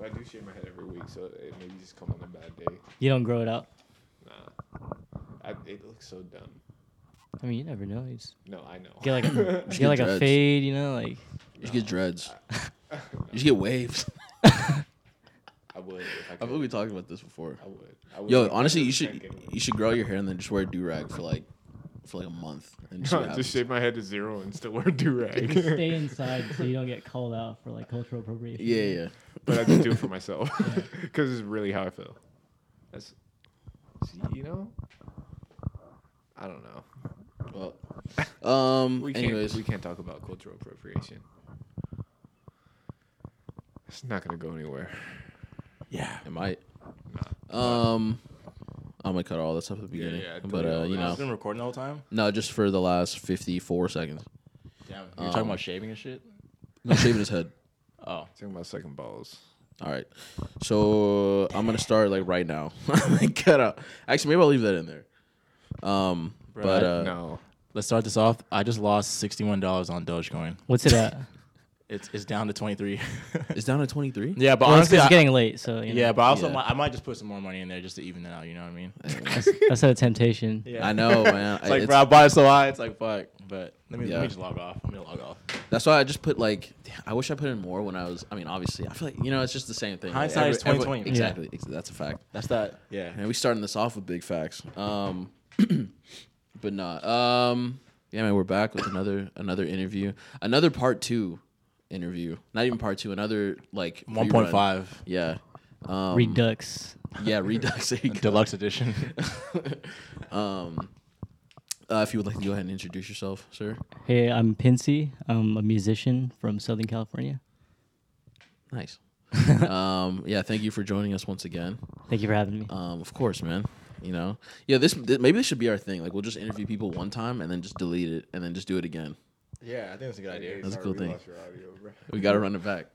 But I do shave my head every week, so it maybe just come on a bad day. You don't grow it out. Nah, I, it looks so dumb. I mean, you never know. You just No, I know. get like a, should get like get a dreads. fade, you know, like You should get dreads. You should get waves. I would. If I, I could. feel we talked about this before. I would. I would Yo, honestly, you should can't get one. you should grow your hair and then just wear a do rag for like for like a month and just, see what just shave my head to zero and still wear do rag. stay inside so you don't get called out for like cultural appropriation. Yeah, yeah. But I just do it for myself because it's really how I feel. That's see, you know. I don't know. Well, um. We can't. anyways, We can't talk about cultural appropriation. It's not gonna go anywhere. yeah, it might. Nah. Um, I'm gonna cut all this stuff at the beginning, yeah, yeah, but uh, you know, It's been recording the whole time. no, just for the last 54 seconds. Damn, you're Um, talking about shaving and shit. No, shaving his head. Oh, Talking about second balls. All right, so I'm gonna start like right now. cut out. Actually, maybe I'll leave that in there. Um, Bruh, but I- uh, no. let's start this off. I just lost sixty-one dollars on Dogecoin. What's it at? It's it's down to twenty-three. it's down to 23. yeah, but well, honestly, it's I- getting late, so you know, yeah, but also Yeah. might, I might just put some more money in there just to even it out. You know what I mean? that's, that's a temptation. Yeah. I know, man. It's like, It's- bro, I bought it so high. It's like, fuck. But let me Yeah. let me just log off. I'm gonna log off. That's why I just put like. I wish I put in more when I was. I mean, obviously, I feel like you know it's just the same thing. Like, Hindsight is every- 20/20. Exactly. ex- That's a fact. That's that. Yeah. And we starting this off with big facts. Um, but not. Um, yeah, man, we're back with another another interview, another part two interview. Not even part two. Another like One point rerun. five Yeah. Um, Redux. Yeah, Redux. There deluxe edition. um, uh, if you would like to go ahead and introduce yourself, sir. Hey, I'm Pincy. I'm a musician from Southern California. Nice. um, yeah, thank you for joining us once again. Thank you for having me. Um, of course, man. You know, yeah. This th- maybe this should be our thing. Like, we'll just interview people one time and then just delete it and then just do it again. yeah, I think that's a good idea. That's a cool we thing. audio. We got to run it back.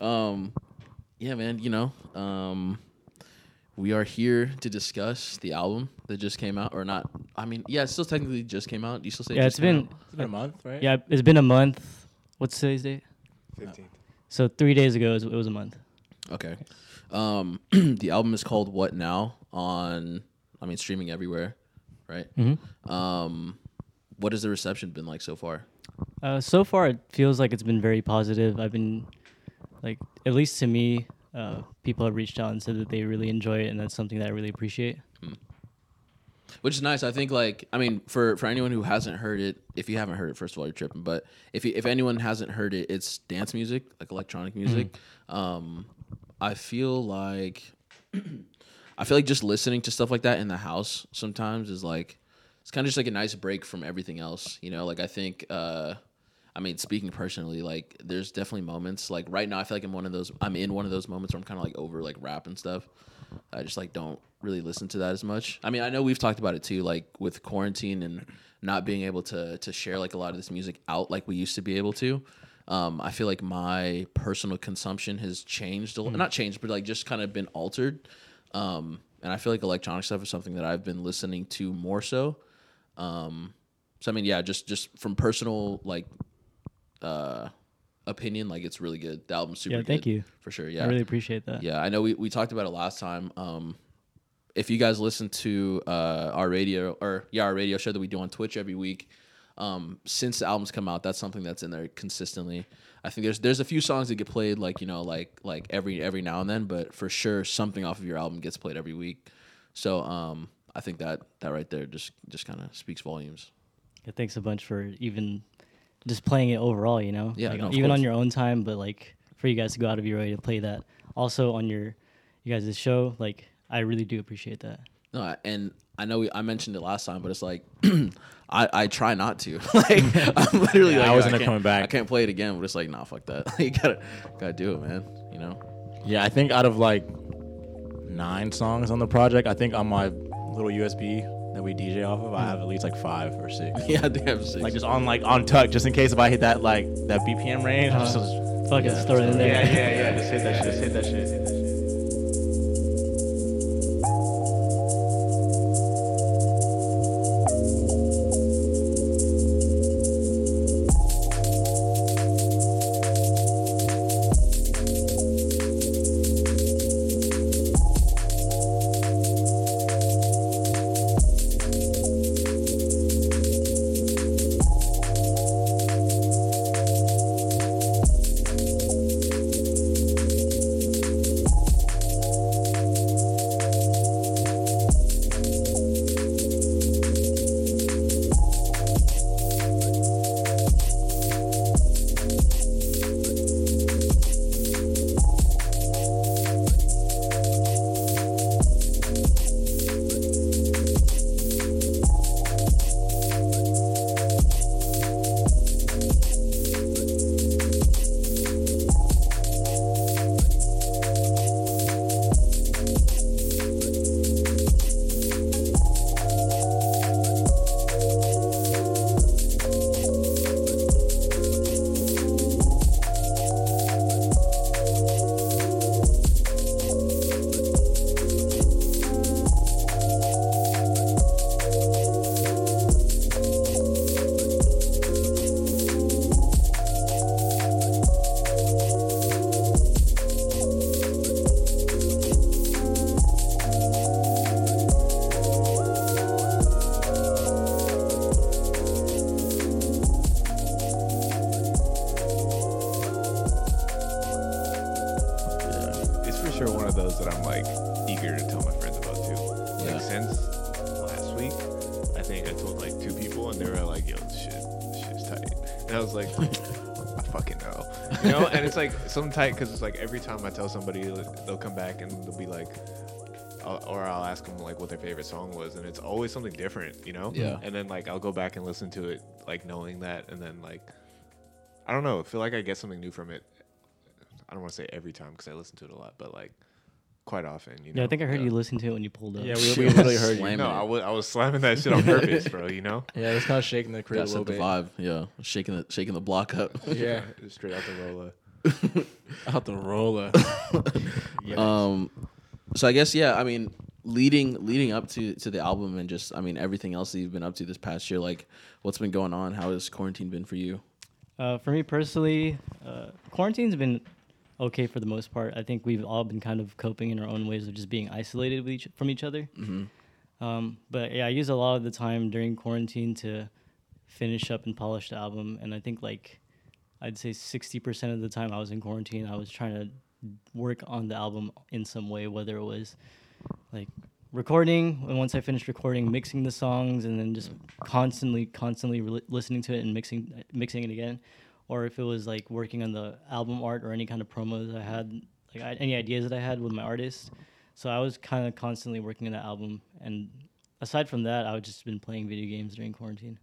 Um, yeah, man. You know, um, we are here to discuss the album that just came out, or not? I mean, yeah, it still technically just came out. Do you still say? it yeah, just it's came been out? It's been a month, right? yeah, it's been a month. What's today's date? 15th. So three days ago, it was, it was a month. Okay. Um, the album is called What Now on, I mean, streaming everywhere, right? Mm-hmm. Um, what has the reception been like so far? Uh, so far, it feels like it's been very positive. I've been, like, at least to me, uh, people have reached out and said that they really enjoy it, and that's something that I really appreciate. Which is nice. I think, like, I mean, for for anyone who hasn't heard it, if you haven't heard it, first of all, you're tripping. But if you, if anyone hasn't heard it, it's dance music, like electronic music. Um, I feel like, I feel like just listening to stuff like that in the house sometimes is like, it's kind of just like a nice break from everything else. You know, like I think. uh I mean, speaking personally, like there's definitely moments like right now I feel like I'm one of those I'm in one of those moments where I'm kind of like over like rap and stuff. I just like don't really listen to that as much. I mean, I know we've talked about it too, like with quarantine and not being able to to share like a lot of this music out like we used to be able to. Um, I feel like my personal consumption has changed a lot, not changed, but like just kind of been altered. Um, and I feel like electronic stuff is something that I've been listening to more so. Um, so I mean, yeah, just just from personal like uh opinion, like it's really good. The album's super good. Yeah, thank you. for sure. Yeah, I really appreciate that. yeah, I know we, we talked about it last time. Um, if you guys listen to uh, our radio or yeah, our radio show that we do on Twitch every week, um, since the album's come out, that's something that's in there consistently. I think there's there's a few songs that get played like you know like like every every now and then, but for sure something off of your album gets played every week. So um, I think that that right there just just kind of speaks volumes. Yeah, thanks a bunch for even just playing it overall. You know, Yeah, like, no, even course. on your own time, but like for you guys to go out of your way to play that. Also on your you guys' show, like I really do appreciate that. No, I- and I know we, I mentioned it last time, but it's like I, I try not to. like I'm literally Yeah, like I wasn't can't- coming back. I can't play it again, but it's like nah, fuck that. you gotta gotta do it, man. You know. Yeah, I think out of like nine songs on the project, I think on my little USB that we DJ off of, I have at least like five or six. Yeah, I think have six. Like just on like on tuck, just in case if I hit that like that BPM range. Uh, just, just- Fuck it, just throw it in there. yeah, yeah, yeah. Just hit that shit, just hit that shit. Just hit that shit. And they were like, "Yo, this shit, this shit's tight," and I was like, "I fucking know," you know. And it's like something tight because it's like every time I tell somebody, they'll come back and they'll be like. I'll, or I'll ask them like what their favorite song was, and it's always something different, you know. Yeah. And then like I'll go back and listen to it, like knowing that, and then like I don't know, I feel like I get something new from it. I don't want to say every time because I listen to it a lot, but like quite often, you know. Yeah, I think I heard Yeah. you listen to it when you pulled up. Yeah, we, we literally heard you. No. I was I was slamming that shit on purpose, bro. You know. Yeah, it's kind of shaking the crib a little the bit. vibe. Yeah, shaking the shaking the block up. Yeah, straight out the roller. out the roller. Um, so I guess yeah. I mean, leading leading up to to the album and just I mean everything else that you've been up to this past year. Like, what's been going on? How has quarantine been for you? Uh, for me personally, uh, quarantine's been okay for the most part. I think we've all been kind of coping in our own ways of just being isolated with each, from each other. Mm-hmm. Um, but yeah, I use a lot of the time during quarantine to finish up and polish the album. And I think like I'd say 60% of the time I was in quarantine, I was trying to work on the album in some way, whether it was like recording and once I finished recording, mixing the songs and then just constantly, constantly re- listening to it and mixing, mixing it again. Or if it was like working on the album art or any kind of promos I had, like I, any ideas that I had with my artist. So I was kind of constantly working on the album. And aside from that, I've just been playing video games during quarantine.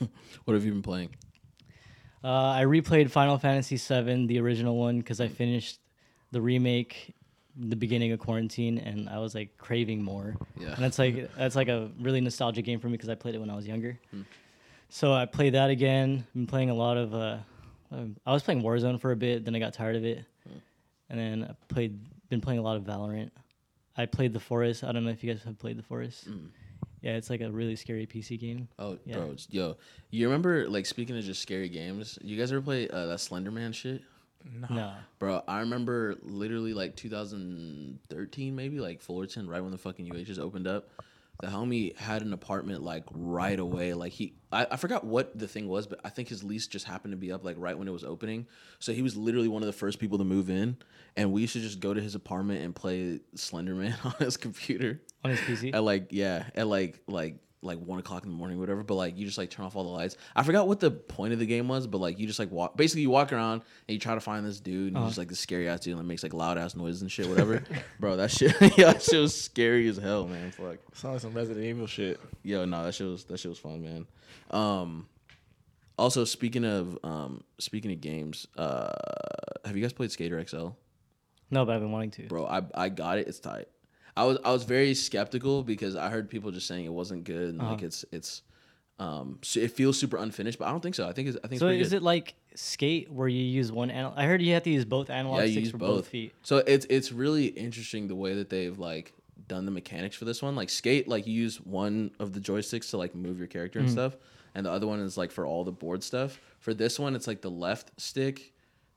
What have you been playing? Uh, I replayed Final Fantasy VII, the original one, because I finished the remake the beginning of quarantine, and I was like craving more. Yeah. And that's like that's like a really nostalgic game for me because I played it when I was younger. So I played that again. Been playing a lot of. Uh, um, I was playing Warzone for a bit, then I got tired of it, and then I played. Been playing a lot of Valorant. I played The Forest. I don't know if you guys have played The Forest. Yeah, it's like a really scary PC game. Oh, Yeah. bro, yo, you remember like speaking of just scary games? You guys ever play uh, that Slender Man shit? No. Bro, I remember literally like 2013, maybe like Fullerton, right when the fucking UHs opened up. The homie had an apartment like right away. Like he, I, I forgot what the thing was, but I think his lease just happened to be up like right when it was opening. So he was literally one of the first people to move in, and we used to just go to his apartment and play Slenderman on his computer On his PC. at like yeah at like like like one o'clock in the morning whatever but like you just like turn off all the lights. I forgot what the point of the game was but like you just like walk basically you walk around and you try to find this dude and he's just like the scary ass dude and makes like loud ass noises and shit whatever. Bro that shit yeah that shit was scary as hell man. Fuck. Sounds like some Resident Evil shit. yo no that shit was that shit was fun man. Um also speaking of um speaking of games uh have you guys played skater xl No, but I've been wanting to. bro i i got it. It's tight i was i was very skeptical because i heard people just saying it wasn't good and like it's it's um so it feels super unfinished but i don't think so i think it's i think So is good. it like skate where you use one analog? I heard you have to use both analog yeah sticks for both. both feet. so it's it's really interesting the way that they've like done the mechanics for this one like skate like you use one of the joysticks to like move your character Mm. and stuff and the other one is like for all the board stuff for this one it's like the left stick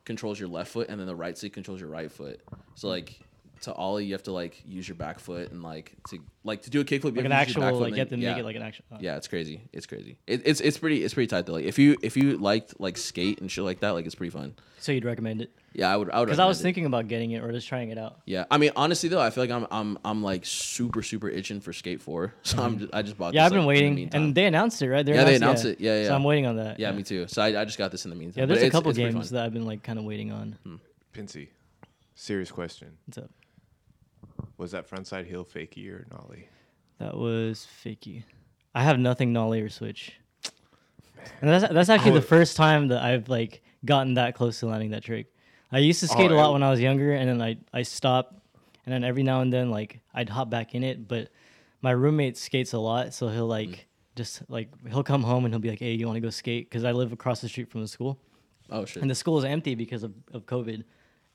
controls your left foot and then the right stick controls your right foot so like to ollie you have to like use your back foot and like to like to do a kickflip you Like an have to use your back actual, like get you have to then- make yeah. it like an actual. oh. Yeah, it's crazy. It's crazy. It, it's it's pretty it's pretty tight though. Like if you if you liked like skate and shit like that, like it's pretty fun. So you'd recommend it? Yeah, I would. I would. Because I was recommend it. thinking about getting it or just trying it out. Yeah, I mean honestly though, I feel like I'm I'm I'm like super super itching for Skate Four, so I'm just, I just bought. Mm-hmm. Yeah, this, I've been like, in the waiting, and they announced it, right? Yeah, they announced it. Yeah, yeah. So. I'm waiting on that. yeah, me too. So I, I just got this in the meantime. Yeah, But there's a couple games that I've been like kind of waiting on. Pincy, serious question: What's up? Was that frontside heel fakey or nollie? That was fakey. I have nothing nollie or switch. And that's that's actually the oh. first time that I've like gotten that close to landing that trick. I used to oh, skate Oh, a lot when I was younger, and then I I stopped, and then every now and then like I'd hop back in it. But my roommate skates a lot, so he'll like mm. just like he'll come home and he'll be like, "Hey, you want to go skate?" Because I live across the street from the school, Oh shit. and the school is empty because of, of COVID,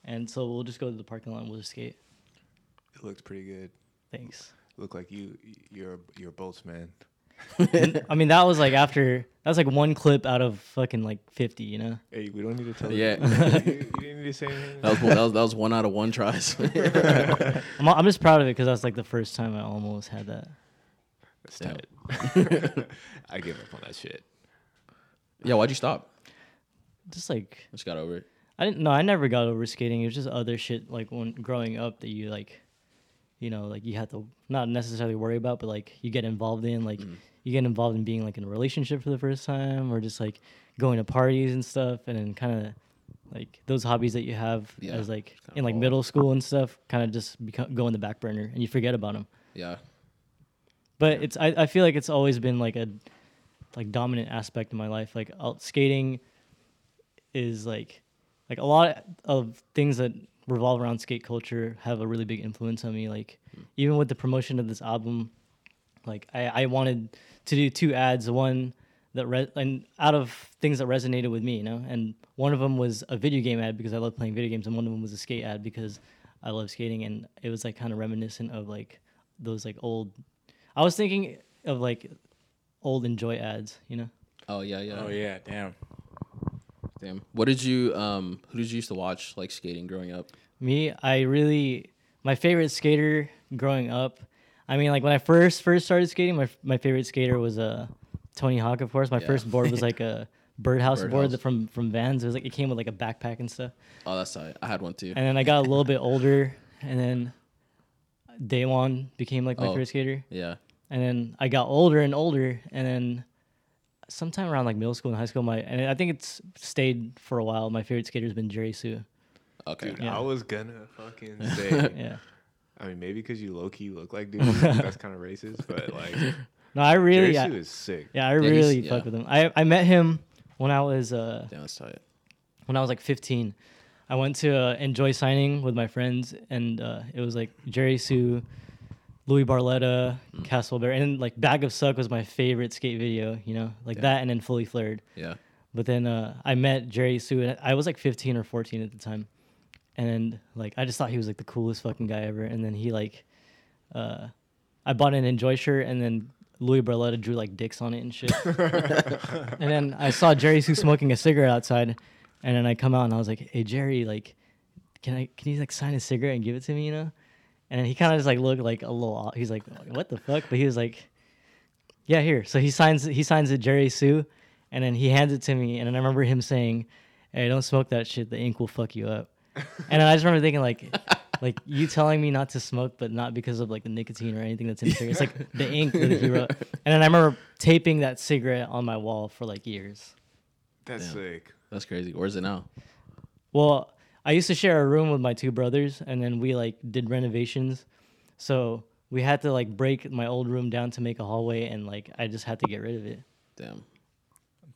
and so we'll just go to the parking lot and we'll just skate. It looked pretty good. Thanks. Look like you you're you're a bolts man. I mean, that was like after that was like one clip out of fucking like fifty, you know. Hey, we don't need to tell. Yeah. you, you didn't need to say anything. that was one- that was that was one out of one tries. I'm, I'm just proud of it because that's like the first time I almost had that. That's Damn. tight. I give up on that shit. yeah, why'd you stop? Just like Just got over it. I I didn't. No, I never got over skating. It was just other shit like when growing up that you like, you know, like you have to not necessarily worry about, but like you get involved in like Mm-hmm. you get involved in being like in a relationship for the first time, or just like going to parties and stuff, and then kind of like those hobbies that you have Yeah, as like in like fall middle school and stuff, kind of just become, go in the back burner and you forget about them. Yeah. But it's I, I feel like it's always been like a like dominant aspect of my life. Like skating is like like a lot of things that revolve around skate culture have a really big influence on me. Like even with the promotion of this album, like I, I wanted to do two ads. One that re- and out of things that resonated with me, you know, and one of them was a video game ad because I love playing video games, and one of them was a skate ad because I love skating, and it was like kind of reminiscent of like those like old. I was thinking of like old Enjoi ads, you know. Oh yeah, yeah. Oh yeah, damn. Damn. What did you um who did you used to watch like skating growing up? Me, I really my favorite skater growing up. I mean, like when I first first started skating, my my favorite skater was uh, Tony Hawk, of course. My Yeah. first board was like a birdhouse, board Birdhouse. that from from Vans. It was like it came with like a backpack and stuff. Oh, that's tight. I had one too. And then I got a little bit older, and then Daewon became like my Oh. favorite skater. Yeah. And then I got older and older, and then sometime around like middle school and high school, my and I think it's stayed for a while. My favorite skater has been Jerry Hsu. Okay. Dude, Yeah. I was gonna fucking say. Yeah. I mean, maybe because you low key look like dude. that's kind of racist, but like, No, I really. Jerry I- Hsu is sick. Yeah, I he's- really yeah. fuck with him. I I met him when I was uh Damn, that's tight. when I was like 15. I went to uh, Enjoi signing with my friends, and uh, it was like Jerry Hsu, Louis Barletta, Mm. Caswell Berry, and like Bag of Suck was my favorite skate video. You know, like Yeah. that, and then Fully Flared. Yeah. But then uh, I met Jerry Hsu, and I was like 15 or 14 at the time, and like I just thought he was like the coolest fucking guy ever. And then he like, uh, I bought an Enjoi shirt, and then Louis Barletta drew like dicks on it and shit. and then I saw Jerry Hsu smoking a cigarette outside, and then I come out and I was like, "Hey Jerry, like, can I can you like sign a cigarette and give it to me, you know?" And he kind of just like looked like a little. off. He's like, "What the fuck?" But he was like, "Yeah, here." So he signs he signs it Jerry Hsu, and then he hands it to me, and then I remember him saying, "Hey, don't smoke that shit. The ink will fuck you up." and then I just remember thinking like. Like you telling me not to smoke, but not because of like the nicotine or anything that's in the cigarette. It's like the ink that he wrote. And then I remember taping that cigarette on my wall for like years. That's Damn. sick. That's crazy. Where's it now? Well, I used to share a room with my two brothers, and then we like did renovations, so we had to like break my old room down to make a hallway, and like I just had to get rid of it. Damn.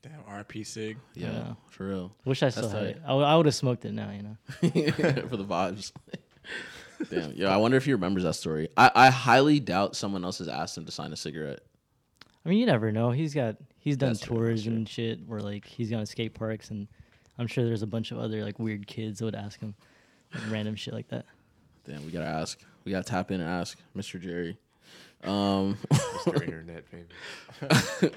Damn, RP Sig. Yeah, Yeah. for real. Wish I still That's had tight. it. I, would have smoked it now, you know. for the vibes. Damn. Yeah, I wonder if he remembers that story. I, I highly doubt someone else has asked him to sign a cigarette. I mean, you never know. He's got he's done That's true, tours that's true. and shit where like he's gone to skate parks, and I'm sure there's a bunch of other like weird kids that would ask him like, random shit like that. Damn, we gotta ask. We gotta tap in and ask Mr. Jerry. Um, Mr. Internet famous. dude,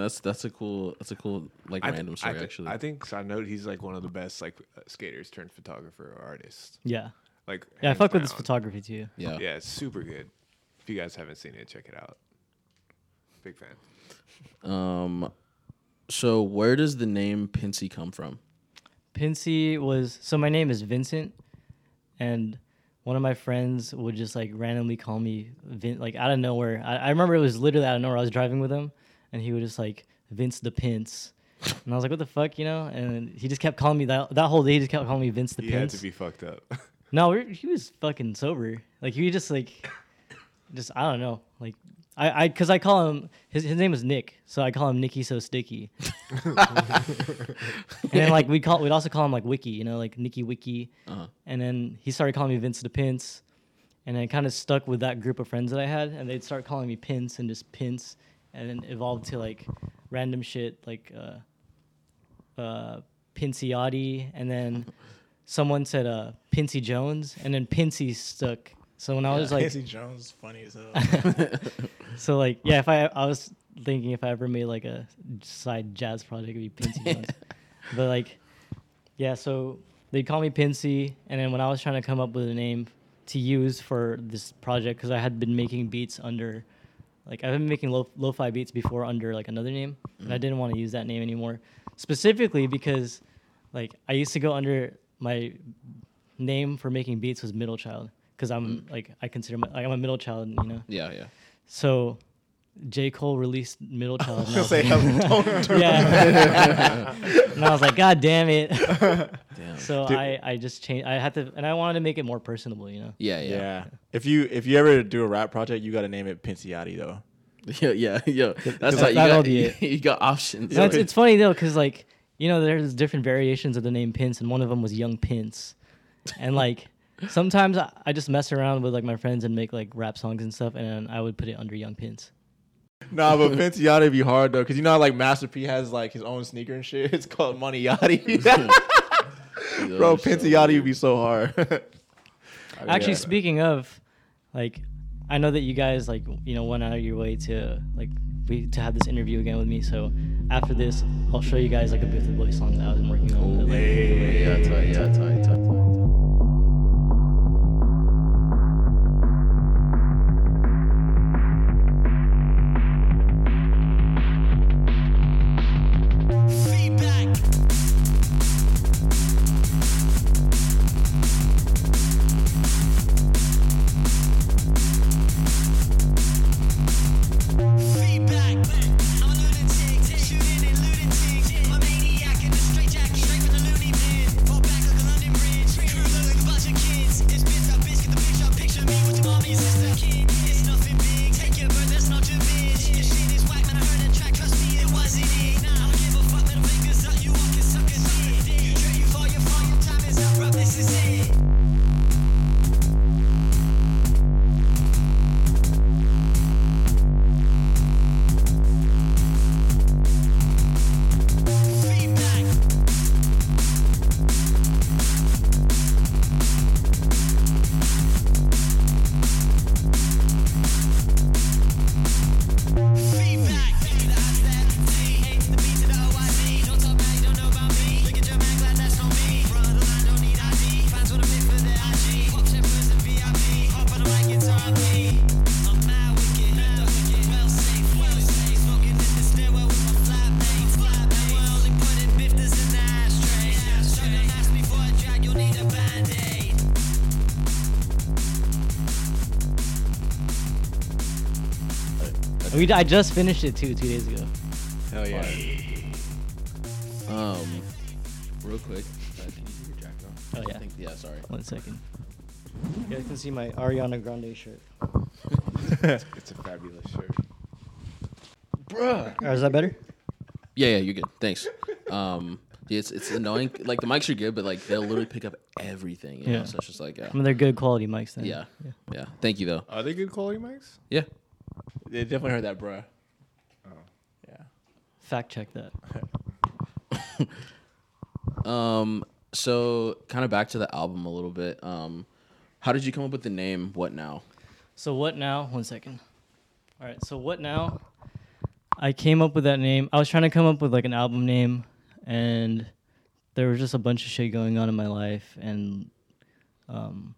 that's that's a cool that's a cool like I th- random I story th- actually. I think side note, he's like one of the best like uh, skaters turned photographer or artist. Yeah, Like yeah. I hands fuck with his photography too. yeah. Yeah, it's super good. If you guys haven't seen it, check it out. Big fan. Um, so where does the name Pincy come from? Pincy was so my name is Vincent, and one of my friends would just like randomly call me Vin, like out of nowhere. I, I remember it was literally out of nowhere. I was driving with him, and he would just like Vince the Pince, and I was like, "What the fuck," you know? And he just kept calling me that that whole day. He just kept calling me Vince the He had Pince. to be fucked up. No, we're, he was fucking sober. Like he just like, just I don't know. Like I I because I call him his his name is Nick, so I call him Nicky so sticky. and then like we call we'd also call him like Wiki, you know, like Nicky Wiki. Uh-huh. And then he started calling me Vince the Pince, and I kind of stuck with that group of friends that I had, and they'd start calling me Pince and just Pince, and then evolved to like random shit like uh, uh, Pinciotti, and then someone said uh, Pincy Jones, and then Pincy stuck. So when I was like, Pincy Jones funny as hell. so like yeah, if I I was thinking if I ever made like a side jazz project, it'd be Pincy Jones. But like, yeah, so they'd call me Pincy, and then when I was trying to come up with a name to use for this project, because I had been making beats under, like I've been making lo- lo-fi beats before under like another name, and I didn't want to use that name anymore, specifically because, like I used to go under my name for making beats was middle child because I'm Mm. like I consider my, like I'm a middle child, you know. Yeah, yeah. So J Cole released Middle Child. and I was say, like- don't turn yeah. and I was like, God damn it. Damn. So I, I just changed. I had to, and I wanted to make it more personable, you know. yeah, Yeah. yeah, If you if you ever do a rap project, you got to name it Pinciati though. yeah, yeah, yeah. That's That- like you that'll got, be it. you got options. No, it's, it's funny though, because like you know, there's different variations of the name Pince, and one of them was Young Pince, and like sometimes I, I just mess around with like my friends and make like rap songs and stuff, and I would put it under Young Pince. Nah, but Pinciati would be hard though, cause you know how like Master P has like his own sneaker and shit. It's called Money Yachty. Bro, Pinciati would be so hard. Actually, Yeah. speaking of, like, I know that you guys like you know went out of your way to like we to have this interview again with me. So after this, I'll show you guys like a Booth Boy song that I've been working on. that, like, Yeah, tight, yeah, tight, tight, we I just finished it too two days ago. Hell yeah. Um, real quick. uh, can you do your jacket on? Oh I yeah. think, yeah, sorry. One second. You guys can see my Ariana Grande shirt. It's a fabulous shirt. Or is that better? Yeah, yeah, you're good. Thanks. Um, yeah, it's it's annoying. Like the mics are good, but like they'll literally pick up everything. You know? Yeah. So it's just like yeah, I mean, they're good quality mics. Then. yeah, yeah. Thank you though. Are they good quality mics? Yeah. They definitely heard that, bruh. Oh. Yeah. Fact check that. Um. So kind of back to the album a little bit. Um, how did you come up with the name? What now? So what now? One second. All right. So what now? I came up with that name. I was trying to come up with like an album name, and there was just a bunch of shit going on in my life, and um,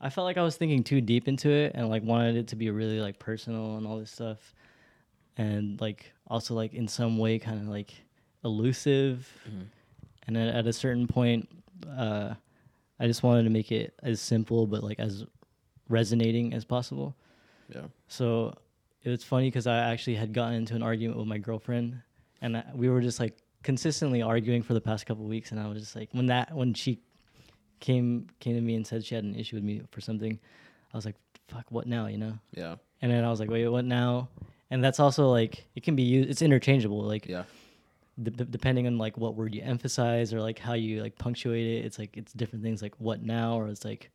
I felt like I was thinking too deep into it, and like wanted it to be really like personal and all this stuff, and like also like in some way kind of like elusive, and then at a certain point, uh, I just wanted to make it as simple but like as resonating as possible. Yeah. So it was funny because I actually had gotten into an argument with my girlfriend, and I, we were just like consistently arguing for the past couple weeks. And I was just like, when that when she came came to me and said she had an issue with me for something, I was like, fuck, what now? You know? Yeah. And then I was like, wait, what now? And that's also like it can be used. It's interchangeable. Like Yeah. d- d- depending on like what word you emphasize or like how you like punctuate it, it's like it's different things. Like what now, or it's like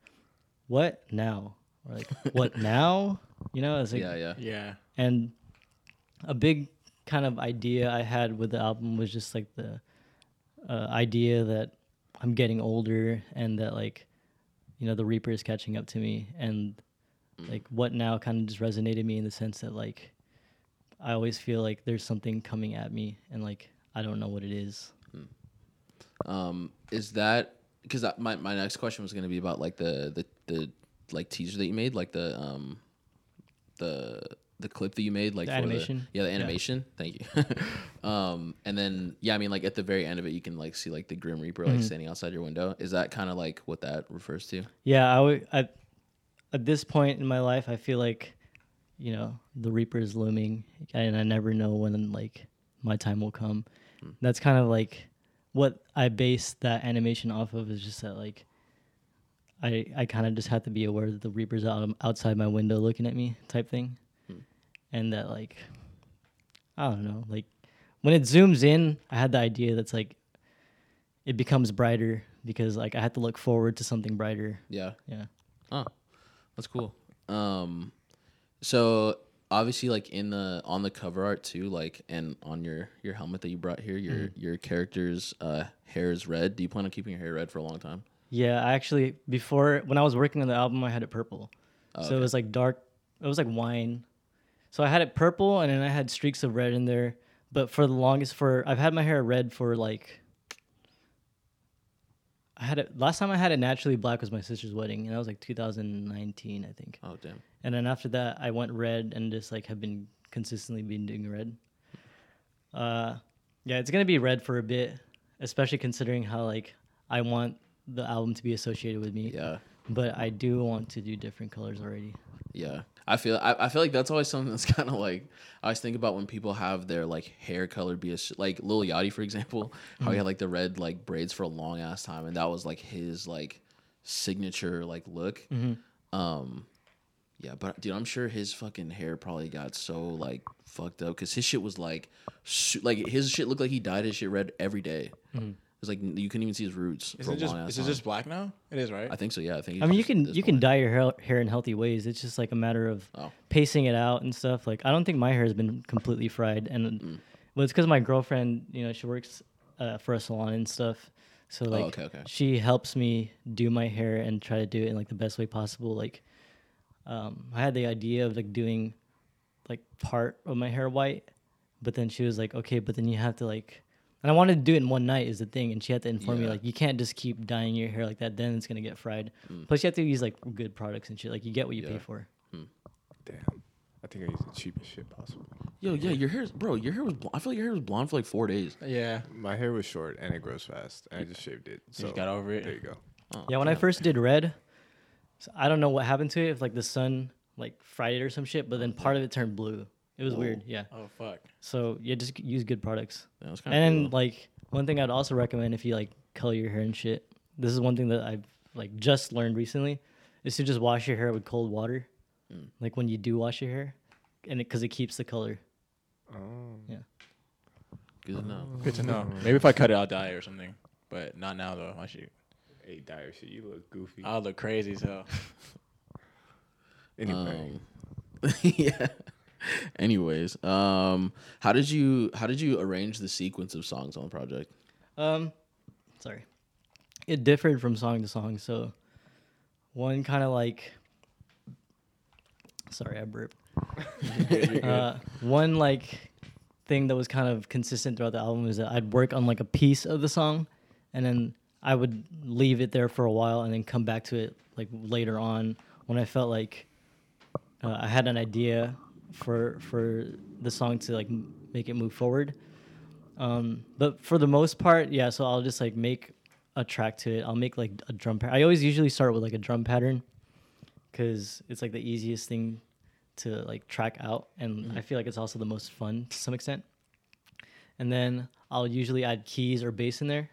what now, or like what now. You know, it's like Yeah. Yeah. Yeah. and a big kind of idea I had with the album was just like the uh, idea that I'm getting older and that like you know the Reaper is catching up to me and like what now kind of just resonated me in the sense that like I always feel like there's something coming at me and like I don't know what it is. Um, is that because my my next question was gonna be about like the the the like teaser that you made, like the um the the clip that you made, like The animation? yeah, the Yeah. animation. Thank you. um, and then yeah, I mean, like at the very end of it, you can like see like the Grim Reaper like Mhm. standing outside your window. Is that kind of like what that refers to? Yeah, I would. At, at this point in my life, I feel like, you know, the Reaper is looming, and I never know when like my time will come. That's kind of like what I base that animation off of. Is just that like, I I kind of just have to be aware that the Reaper's out outside my window looking at me, type thing, and that like, I don't know, like when it zooms in, I had the idea that's like, it becomes brighter because like I had to look forward to something brighter. Yeah. Yeah. Oh, that's cool. Um, so obviously, like in the on the cover art too, like and on your your helmet that you brought here, your Mm-hmm. your character's uh, hair is red. Do you plan on keeping your hair red for a long time? Yeah, I actually before when I was working on the album, I had it purple, Oh, so okay. it was like dark. It was like wine. So I had it purple, and then I had streaks of red in there. But for the longest, for I've had my hair red for like. I had it last time I had it naturally black was my sister's wedding, and that was like 2019, I think. Oh damn. And then after that, I went red and just like have been consistently been doing red. Uh, yeah, it's gonna be red for a bit, especially considering how like I want the album to be associated with me. Yeah. But I do want to do different colors already. Yeah, I feel I, I feel like that's always something that's kind of like I always think about when people have their like hair color be a sh- like Lil Yachty for example, how he mm-hmm. had like the red like braids for a long ass time, and that was like his like signature like look. Mm-hmm. Um, yeah, but dude, I'm sure his fucking hair probably got so like fucked up because his shit was like, su- like his shit looked like he dyed his shit red every day. It was like you couldn't even see his roots. Is for it a just long is it just black now? It is right. I think so. Yeah, I think. I mean, you can at this you can dye your hair, hair in healthy ways. It's just like a matter of Oh. pacing it out and stuff. Like I don't think my hair has been completely fried, and Mm. well, it's because my girlfriend, you know, she works uh, for a salon and stuff. So like, Oh, okay, okay. she helps me do my hair and try to do it in like the best way possible. Like, um, I had the idea of like doing like part of my hair white, but then she was like, okay, but then you have to like. And I wanted to do it in one night is the thing, and she had to inform me like you can't just keep dyeing your hair like that. Then it's gonna get fried. Mm. Plus, you have to use like good products and shit. Like you get what you Yeah. pay for. Damn. I think I used the cheapest shit possible. Yo, yeah, your hair, bro. Your hair was. Bl- I feel like your hair was blonde for like four days. yeah. My hair was short and it grows fast, and I just shaved it. So So you got over it. there you go. Oh, Yeah, when I first did red, so I don't know what happened to it. If like the sun like fried it or some shit, but then part of it turned blue. It was weird. Yeah. Oh fuck. So yeah, just use good products. Yeah, that's kinda And cool. like one thing I'd also recommend if you like color your hair and shit. This is one thing that I've like just learned recently, is to just wash your hair with cold water, Mm. like when you do wash your hair, and it because it keeps the color. Oh. Yeah. Good to know. Good to know. Maybe if I cut it, I'll dye it or something. But not now though. I should. Hey, dire shit, you look goofy. I'll look crazy so. anyway, Um, yeah. Anyways, um, how did you how did you arrange the sequence of songs on the project? Um, sorry. It differed from song to song. So, one kind of like. Sorry, I burped. uh, one like thing that was kind of consistent throughout the album is that I'd work on like a piece of the song, and then I would leave it there for a while, and then come back to it like later on when I felt like uh, I had an idea for for the song to like m- make it move forward. Um, but for the most part, yeah. So I'll just like make a track to it. I'll make like a drum. Pa- I always usually start with like a drum pattern, because it's like the easiest thing to like track out, and I feel like it's also the most fun to some extent. And then I'll usually add keys or bass in there,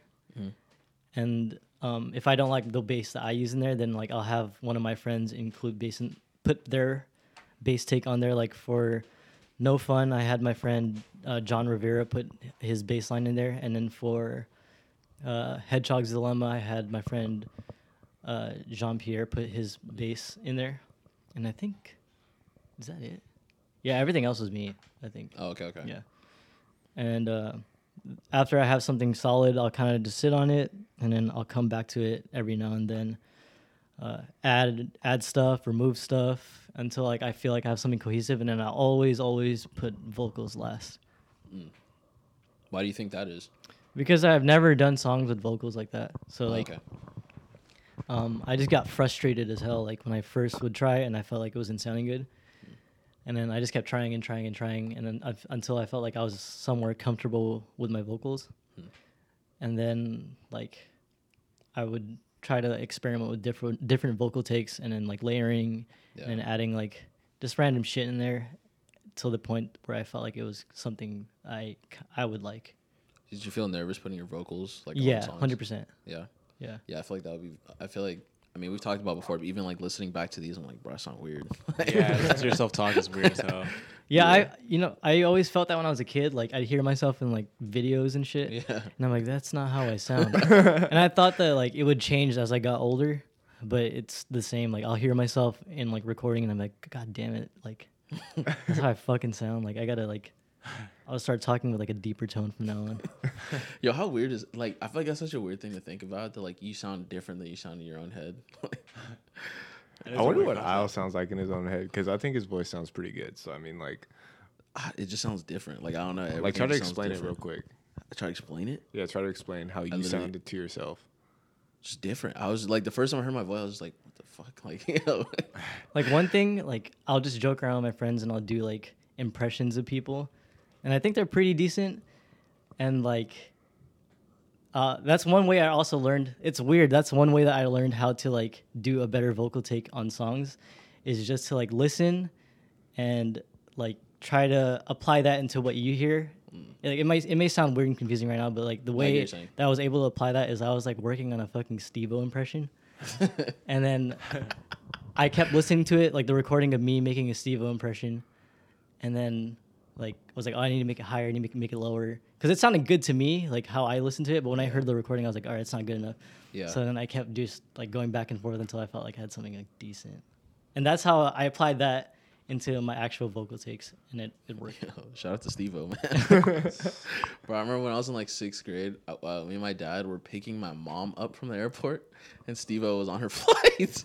and um, if I don't like the bass that I use in there, then like I'll have one of my friends include bass and put their bass take on there. Like for No Fun, I had my friend uh, John Rivera put his bass line in there, and then for uh, Hedgehog's Dilemma, I had my friend uh, Jean Pierre put his bass in there, and I think is that it. Yeah, everything else was me. I think. Oh, okay, okay. Yeah. And uh, after I have something solid, I'll kind of just sit on it, and then I'll come back to it every now and then. Uh, add add stuff, remove stuff until like I feel like I have something cohesive, and then I always always put vocals last Why do you think that is? because I've never done songs with vocals like that. So like, okay. um, I just got frustrated as hell. Like when I first would try and I felt like it wasn't sounding good. and then I just kept trying and trying and trying, and then i until I felt like I was somewhere comfortable with my vocals, and then like I would try to experiment with different different vocal takes, and then like layering Yeah. and adding like just random shit in there, till the point where I felt like it was something I I would like. Did you feel nervous putting your vocals like yeah, hundred percent. Yeah. Yeah. Yeah, I feel like that would be. I feel like. I mean, we've talked about before, but even like listening back to these, I'm like, bro, I sound weird. Yeah, listen to yourself talk is weird as hell. Yeah, Yeah. I you know I always felt that when I was a kid. Like I'd hear myself in like videos and shit, yeah. and I'm like, that's not how I sound. and I thought that like it would change as I got older, but it's the same. Like I'll hear myself in like recording, and I'm like, God damn it, like that's how I fucking sound. Like I gotta like, I'll start talking with like a deeper tone from now on. Yo, how weird is like? I feel like that's such a weird thing to think about. That like you sound different than you sound in your own head. It is I a wonder what concept. Isle sounds like in his own head because I think his voice sounds pretty good. So I mean, like, Ah, it just sounds different. Like I don't know. like everything try to just sounds explain it real different. quick. Try to explain it. Yeah, try to explain how you literally- sounded to yourself. Just different. I was like the first time I heard my voice, I was just like, what the fuck? Like, you know. Like one thing, like I'll just joke around with my friends and I'll do like impressions of people, and I think they're pretty decent. And like, uh, that's one way I also learned. It's weird. That's one way that I learned how to like do a better vocal take on songs, is just to like listen, and like try to apply that into what you hear. Like it might it may sound weird and confusing right now, but like the. I get what way that I was able to apply that is I was like working on a fucking Steve-O impression. and then I kept listening to it, like the recording of me making a Steve-O impression, and then like I was like, oh, I need to make it higher, I need to make, it lower, because it sounded good to me, like how I listened to it. But when I heard the recording, I was like, all right, it's not good enough. Yeah. So then I kept just like going back and forth until I felt like I had something like decent, and that's how I applied that into my actual vocal takes, and it, it worked. Yo, shout out to Steve O, man. Bro, I remember when I was in like sixth grade, uh, uh, me and my dad were picking my mom up from the airport, and Steve O was on her flight.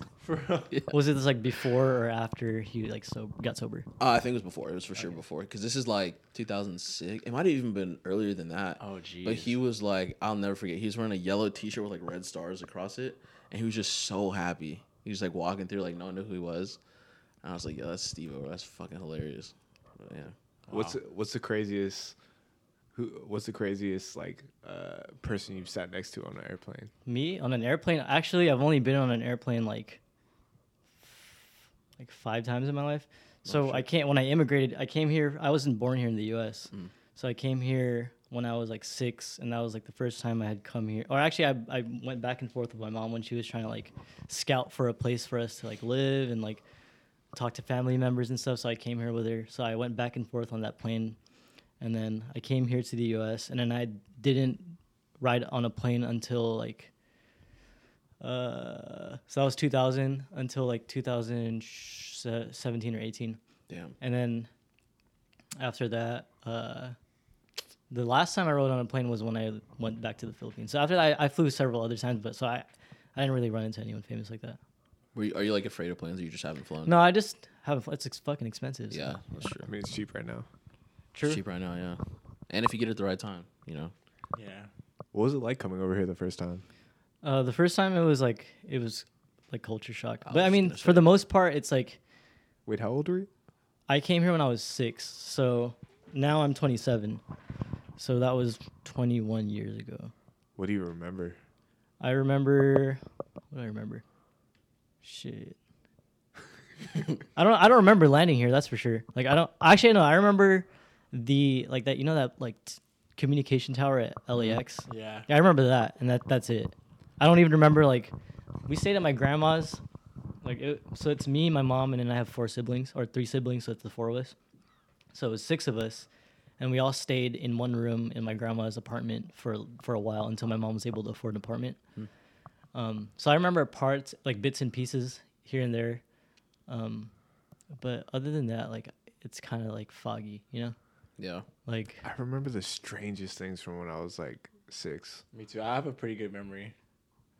Was it this like before or after he like so got sober? Uh, I think it was before. It was for sure before. Because this is like 2006. It might have even been earlier than that. Oh, geez. But he was like, I'll never forget. He was wearing a yellow t shirt with like red stars across it. And he was just so happy. He was like walking through, like, no one knew who he was. And I was like, yo, that's Steve O. That's fucking hilarious. But, yeah. What's what's the craziest? Who what's the craziest like uh, person you've sat next to on an airplane? Me on an airplane? Actually, I've only been on an airplane like like five times in my life. So I can't. When I immigrated, I came here. I wasn't born here in the U.S. So I came here when I was like six, and that was like the first time I had come here. Or actually, I I went back and forth with my mom when she was trying to like scout for a place for us to like live and like talk to family members and stuff. So I came here with her. So I went back and forth on that plane, and then I came here to the U.S. and then I didn't ride on a plane until like uh so that was 2000 until like 2017 or 18 Damn. and then after that uh the last time i rode on a plane was when i went back to the philippines so after that i, I flew several other times but so i i didn't really run into anyone famous like that Were you, are you like afraid of planes or you just haven't flown? no i just haven't. it's ex- fucking expensive so- Yeah, that's true. I mean, it's cheap right now. true Cheap right now, yeah. And if you get it at the right time, you know. Yeah. What was it like coming over here the first time? Uh, the first time it was like it was like culture shock, I but I was mean, gonna for say. the most part, it's like Wait, how old were you? I came here when I was six, so now I'm 27, so that was 21 years ago. What do you remember? I remember. What do I remember? Shit. I don't. I don't remember landing here. That's for sure. Like I don't. Actually, no. I remember the like that. You know that like t- communication tower at mm-hmm. LAX. Yeah. Yeah, I remember that, and that that's it. I don't even remember like we stayed at my grandma's. Like it, so, it's me, my mom, and then I have four siblings or three siblings, so it's the four of us. So it was six of us, and we all stayed in one room in my grandma's apartment for for a while until my mom was able to afford an apartment. Hmm. Um, so I remember parts like bits and pieces here and there, um, but other than that, like it's kind of like foggy, you know, Yeah. like I remember the strangest things from when I was like six. Me too. I have a pretty good memory.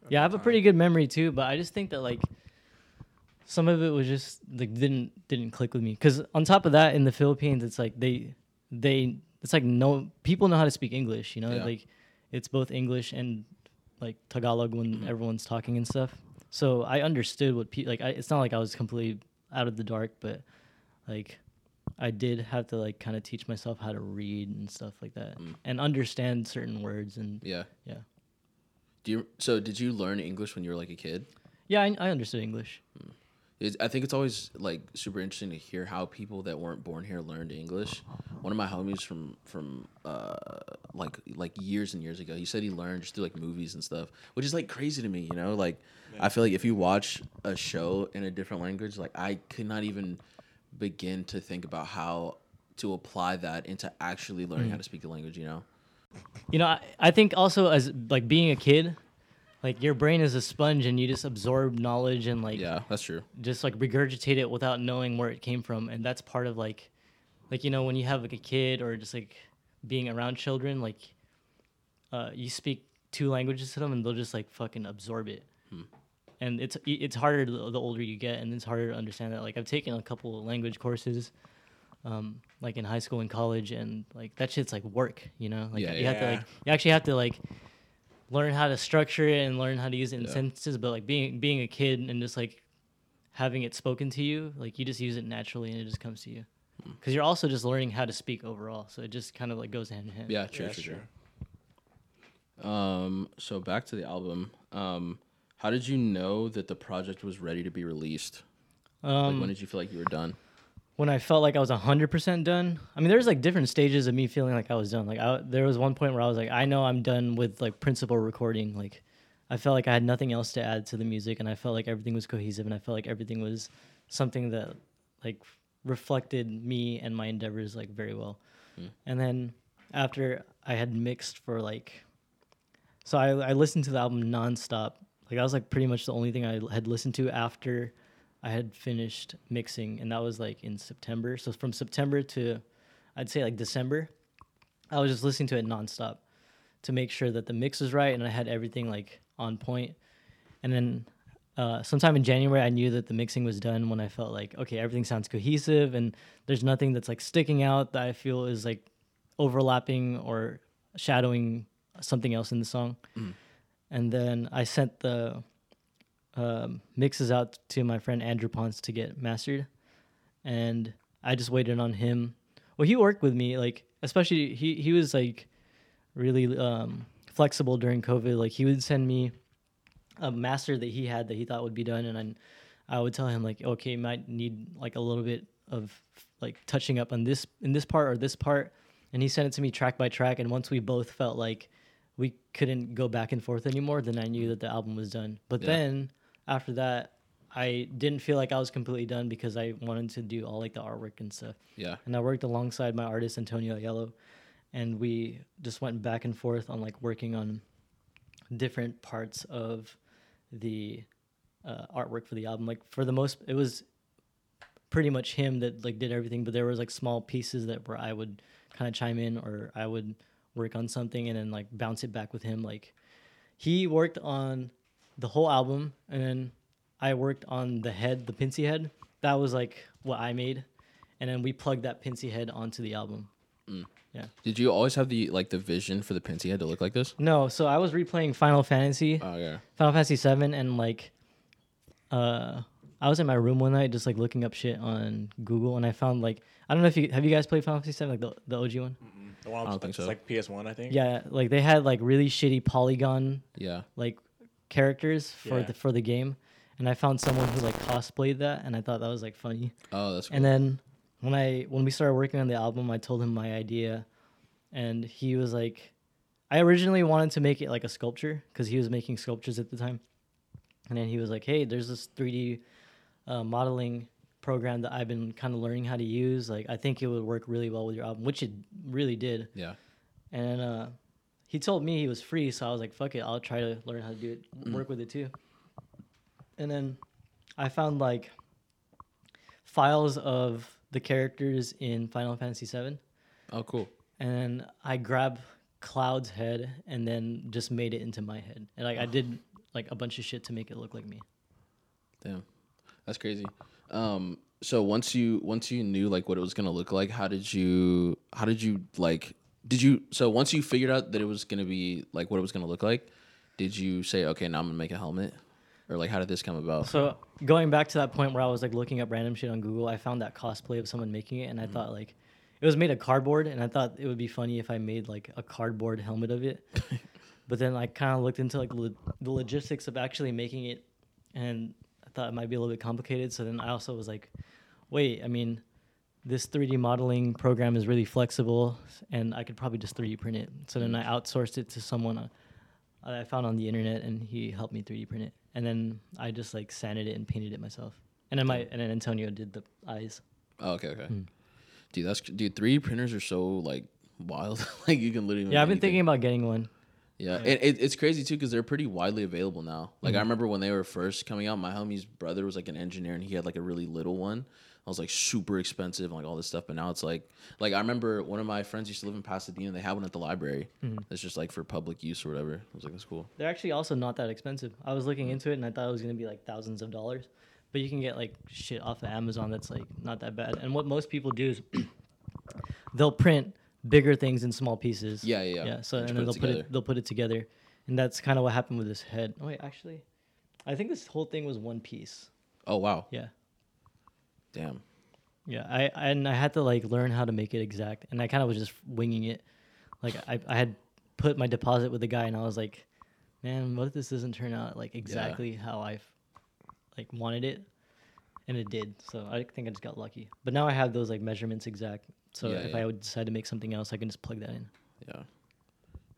Yeah, I that have a pretty good memory too, but I just think that like some of it was just like didn't didn't click with me. Because on top of that, in the Philippines, it's like they they it's like no people know how to speak English. You know, Yeah. like it's both English and like Tagalog when everyone's talking and stuff. So I understood what people like. I, it's not like I was completely out of the dark, but like I did have to like kind of teach myself how to read and stuff like that, Mm. and understand certain words. And Yeah. yeah, Do you so did you learn English when you were like a kid? yeah, I, I understood English. It's, I think it's always like super interesting to hear how people that weren't born here learned English. One of my homies from from uh, like like years and years ago, he said he learned just through like movies and stuff, which is like crazy to me. You know, like I feel like if you watch a show in a different language, like I could not even begin to think about how to apply that into actually learning how to speak the language. You know? You know, I, I think also as like being a kid, like your brain is a sponge and you just absorb knowledge and like Yeah, that's true. just like regurgitate it without knowing where it came from and that's part of like like you know when you have like a kid or just like being around children like uh you speak two languages to them and they'll just like fucking absorb it. And it's it's harder the older you get and it's harder to understand that. Like i've taken a couple of language courses um like in high school and college and like that shit's like work you know? Like Yeah, you have to like you actually have to like learn how to structure it and learn how to use it in Yeah. sentences but like being being a kid and just like having it spoken to you like you just use it naturally and it just comes to you Hmm. because you're also just learning how to speak overall so it just kind of like goes hand in hand Yeah, true, Yeah, true, sure. true. Um, so back to the album. Um, how did you know that the project was ready to be released? Like, um when did you feel like you were done? When I felt like I was 100% done. I mean, there's like different stages of me feeling like I was done. Like, I, there was one point where I was like, I know I'm done with like principal recording. Like, I felt like I had nothing else to add to the music, and I felt like everything was cohesive, and I felt like everything was something that like reflected me and my endeavors like very well. Hmm. And then after I had mixed for like, so I, I listened to the album nonstop. Like that was like pretty much the only thing I had listened to after I had finished mixing, and that was like in September. So from September to, I'd say like December, I was just listening to it nonstop to make sure that the mix was right and I had everything like on point. And then uh, sometime in January, I knew that the mixing was done when I felt like okay, everything sounds cohesive and there's nothing that's like sticking out that I feel is like overlapping or shadowing something else in the song. And then I sent the um, mixes out to my friend Andrew Ponce to get mastered, and I just waited on him. Well, he worked with me, like especially he he was like really um, flexible during COVID. Like he would send me a master that he had that he thought would be done, and then I would tell him like, okay, might need like a little bit of like touching up on this in this part or this part, and he sent it to me track by track. And once we both felt like we couldn't go back and forth anymore, then I knew that the album was done. But Yeah. then after that, I didn't feel like I was completely done because I wanted to do all like the artwork and stuff. Yeah. And I worked alongside my artist Antonio Yellow, and we just went back and forth on like working on different parts of the uh, artwork for the album. Like for the most, it was pretty much him that like did everything, but there was like small pieces that where I would kind of chime in or I would work on something and then like bounce it back with him. Like he worked on the whole album and then I worked on the head, the Pincy head. That was like what I made, and then we plugged that Pincy head onto the album. Yeah. Did you always have the like the vision for the Pincy head to look like this? No, so I was replaying Final Fantasy, Oh yeah. Final Fantasy Seven, and like, uh, I was in my room one night just like looking up shit on Google, and I found like I don't know if you have you guys played Final Fantasy Seven, like the the OG one. The one I don't it's think so. like PS1, I think. Yeah, like they had like really shitty polygon Yeah. like characters for Yeah. the for the game, and I found someone who like cosplayed that, and I thought that was like funny. Oh, that's cool. And then when I when we started working on the album, I told him my idea, and he was like, I originally wanted to make it like a sculpture because he was making sculptures at the time, and then he was like, Hey, there's this 3D uh, modeling program that I've been kind of learning how to use. Like, I think it would work really well with your album, which it really did. yeah. And uh, he told me he was free, so I was like, "Fuck it, I'll try to learn how to do it, work with it too." And then I found like files of the characters in Final Fantasy VII, Oh, cool. and I grabbed Cloud's head and then just made it into my head, and like I did like a bunch of shit to make it look like me. Damn, that's crazy. Um, so once you once you knew like what it was gonna look like, how did you how did you like did you so once you figured out that it was gonna be like what it was gonna look like, did you say okay now I'm gonna make a helmet? or like how did this come about? So going back to that point where I was like looking up random shit on Google, I found that cosplay of someone making it, and I mm-hmm. thought like it was made of cardboard, and I thought it would be funny if I made like a cardboard helmet of it. but then I kind of looked into like lo- the logistics of actually making it, and I thought it might be a little bit complicated. So then I also was like, wait, I mean, this 3D modeling program is really flexible, and I could probably just 3D print it. So then I outsourced it to someone uh, I found on the internet, and he helped me 3D print it. And then I just like sanded it and painted it myself. And then my and then Antonio did the eyes. Oh, okay, okay. Hmm. Dude, that's dude. 3D printers are so like wild. like you can literally. Yeah, I've been thinking about getting one. Yeah, and it, it's crazy too because they're pretty widely available now. Like Mm-hmm. I remember when they were first coming out, my homie's brother was like an engineer and he had like a really little one. I was like super expensive and like all this stuff, but now it's like like I remember one of my friends used to live in Pasadena. They had one at the library. Mm-hmm. It's just like for public use or whatever. I was like, that's cool. They're actually also not that expensive. I was looking into it and I thought it was gonna be like thousands of dollars, but you can get like shit off of Amazon that's like not that bad. And what most people do is they'll print bigger things in small pieces. Yeah, yeah, yeah. Yeah. So and then it they'll put it they'll put it together, and that's kind of what happened with this head. Oh wait, actually, I think this whole thing was one piece. Oh wow, Yeah. Damn. Yeah, I and I had to like learn how to make it exact, and I kind of was just winging it. Like I, I had put my deposit with the guy, and I was like, "Man, what if this doesn't turn out like exactly how I, like wanted it?" And it did. So I think I just got lucky. But now I have those like measurements exact. So Yeah, if yeah. I would decide to make something else, I can just plug that in. Yeah,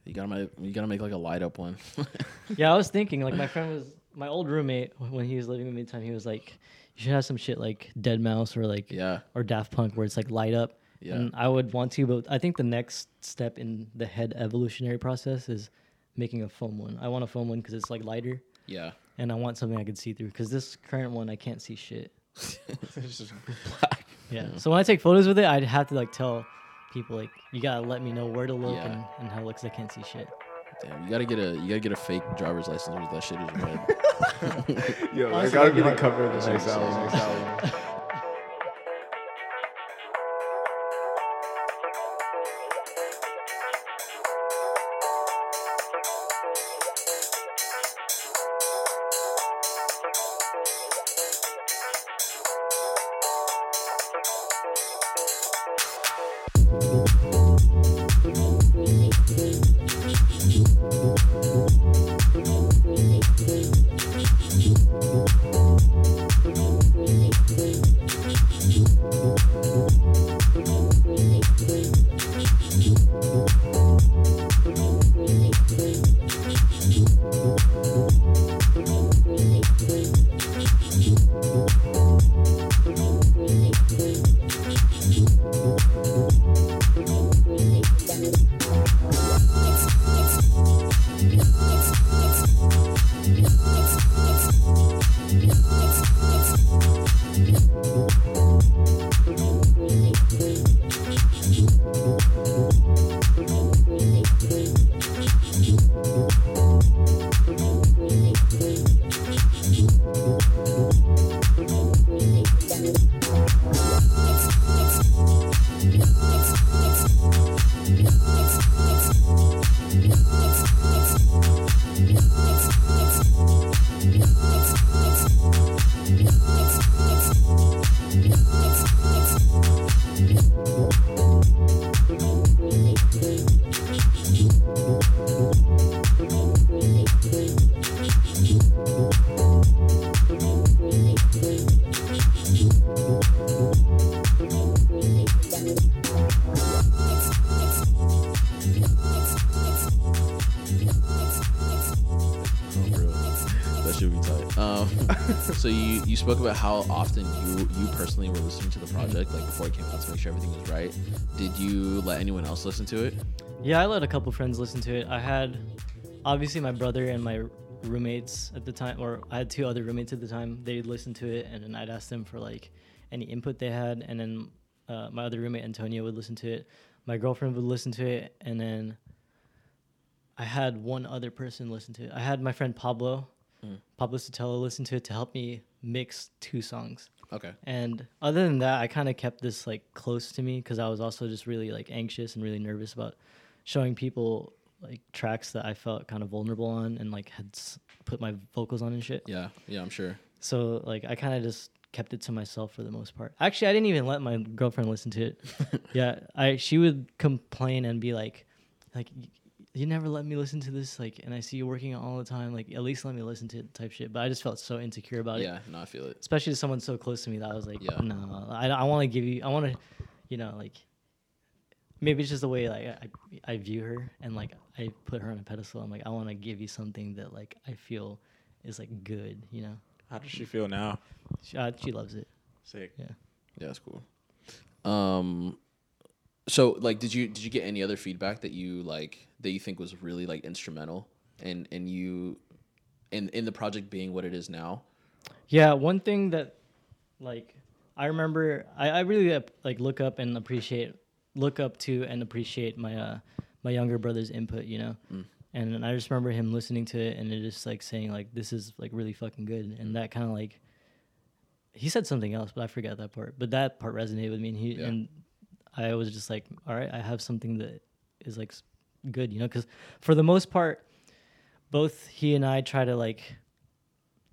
you gotta make you gotta make like a light up one. yeah, I was thinking like my friend was my old roommate when he was living with me time. He was like, "You should have some shit like Deadmau5 or like yeah, or Daft Punk where it's like light up." Yeah. And I would want to, but I think the next step in the head evolutionary process is making a foam one. I want a foam one because it's like lighter, yeah. and I want something I could see through. Because this current one, I can't see shit. It's just black. Yeah. So when I take photos with it, I'd have to like tell people like, you gotta let me know where to look Yeah. and, and how it looks. I can't see shit. Damn, you gotta get a you gotta get a fake driver's license where that shit is red. Yo, I gotta that'd be be cover of the next what I'm album. Next album. You spoke about how often you you personally were listening to the project, like before it came out, to make sure everything was right. Did you let anyone else listen to it? Yeah, I let a couple friends listen to it. I had obviously my brother and my roommates at the time, or I had two other roommates at the time. They'd listen to it, and then I'd ask them for like any input they had, and then uh, my other roommate Antonio would listen to it. My girlfriend would listen to it, and then I had one other person listen to it. I had my friend Pablo, Pablo Sotelo, listen to it to help me mix two songs. Okay. And other than that, I kind of kept this like close to me because I was also just really like anxious and really nervous about showing people like tracks that I felt kind of vulnerable on and like had s- put my vocals on and shit. Yeah, yeah, I'm sure. So like I kind of just kept it to myself for the most part. Actually, I didn't even let my girlfriend listen to it. yeah, I she would complain and be like, like "Y- you never let me listen to this. Like, and I see you working all the time. Like, at least let me listen to it. Type shit. But I just felt so insecure about it, Yeah, no, I feel it. especially to someone so close to me that I was like, Yeah. no, I I want to give you. I want to, you know, like. Maybe it's just the way like I, I view her and like I put her on a pedestal. I'm like I want to give you something that like I feel is like good, you know. How does she feel now? She, uh, she loves it. Sick. Yeah. Yeah, that's cool. Um, so like, did you did you get any other feedback that you like that you think was really like instrumental in in you in in the project being what it is now? Yeah, one thing that like I remember I, I really uh, like look up and appreciate look up to and appreciate my uh my younger brother's input, you know. And I just remember him listening to it and it just like saying like this is like really fucking good and that kind of like he said something else, but I forgot that part. But that part resonated with me and he Yeah. and I was just like, all right, I have something that is like good, you know, cuz for the most part both he and I try to like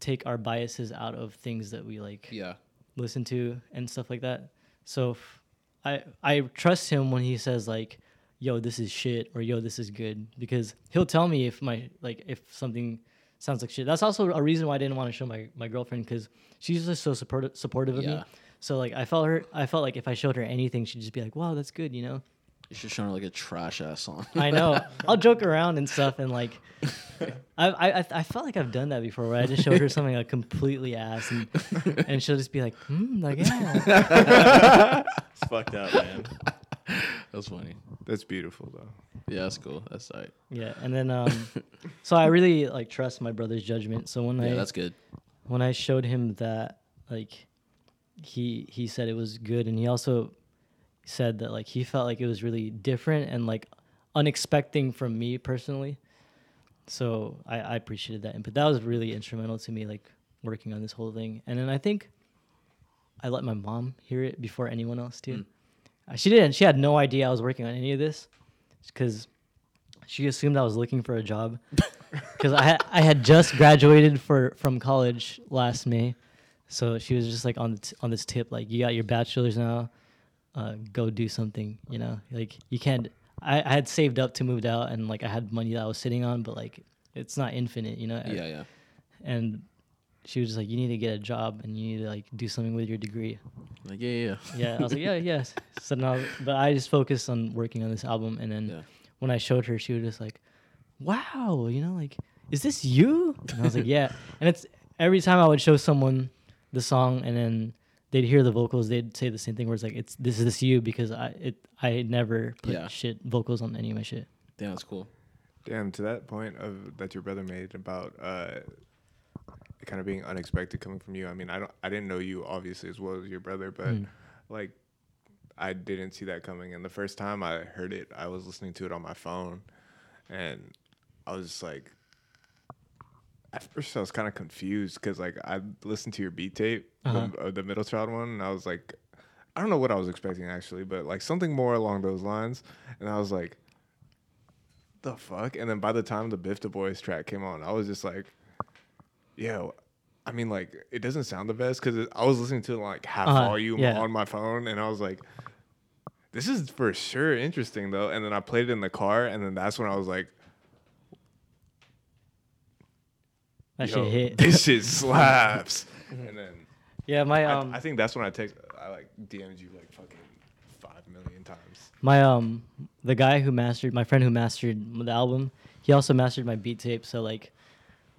take our biases out of things that we like Yeah, listen to and stuff like that. So f- I I trust him when he says like, "Yo, this is shit" or "Yo, this is good," because he'll tell me if my like if something sounds like shit. That's also a reason why I didn't want to show my my girlfriend because she's just so supportive supportive of Yeah. me. So like I felt her I felt like if I showed her anything, she'd just be like, "Wow, that's good," you know. You should show her like a trash ass song. I know. I'll joke around and stuff, and like, I, I I- I felt like I've done that before, where I just showed her something like completely ass, and and she'll just be like, hmm, like yeah, It's fucked up, man. That's funny. That's beautiful though. Yeah, that's cool. That's all right. yeah. And then um, so I really like trust my brother's judgment. So when Yeah, I that's good. when I showed him that, like, he he said it was good, and he also said that like he felt like it was really different and like unexpected from me personally. So I, I appreciated that input. That was really instrumental to me, like working on this whole thing. And then I think I let my mom hear it before anyone else too. Uh, She didn't. She had no idea I was working on any of this, because she assumed I was looking for a job. Because I had, I had just graduated for from college last May, so she was just like on the t- on this tip like you got your bachelor's now, uh, go do something. You know, like you can't. I, I had saved up to move out and like I had money that I was sitting on, but like it's not infinite. You know. Yeah, yeah. And she was just like, you need to get a job and you need to like do something with your degree. Like yeah, yeah. Yeah, I was like, yeah, yes. So now, but I just focused on working on this album, and then Yeah. when I showed her, she was just like, "Wow, you know, like, is this you?" And I was like, "Yeah." And it's every time I would show someone the song, and then they'd hear the vocals, they'd say the same thing, where it's like, "It's this is this you," because I it I never put Yeah. shit vocals on any of my shit. Damn, that's cool. Damn, to that point of that your brother made about uh, it kind of being unexpected coming from you. I mean, I don't, I didn't know you obviously as well as your brother, but Mm. like, I didn't see that coming. And the first time I heard it, I was listening to it on my phone, and I was just like, at first I was kind of confused because like I listened to your beat tape, Uh-huh. the, uh, the middle child one, and I was like, I don't know what I was expecting actually, but like something more along those lines, and I was like the fuck? And then by the time the Biff Du Bois track came on, I was just like, yo, I mean, like, it doesn't sound the best because I was listening to like half Uh-huh, volume yeah. on my phone, and I was like, this is for sure interesting though. And then I played it in the car, and then that's when I was like, That yo, shit hit. this shit slaps. and then yeah, my I, um, I think that's when I text, I like DM'd you like fucking five million times. my um the guy who mastered my friend who mastered the album he also mastered my beat tape so like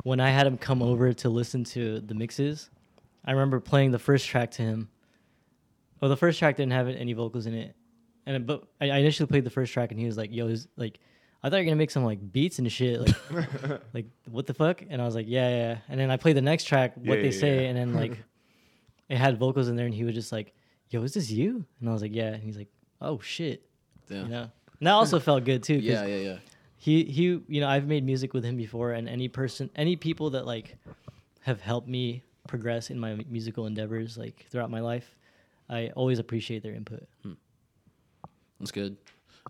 when i had him come over to listen to the mixes i remember playing the first track to him well the first track didn't have any vocals in it and it- but i I initially played the first track and he was like yo is like i thought you were gonna make some like beats and shit like like what the fuck and i was like yeah yeah and then i played the next track what Yeah, they yeah, say yeah. and then like it had vocals in there and he was just like yo is this you and i was like yeah and he's like oh shit Yeah. you know and that also felt good too. Yeah, yeah, yeah. he he you know i've made music with him before and any person any people that like have helped me progress in my musical endeavors like throughout my life i always appreciate their input hmm. That's good.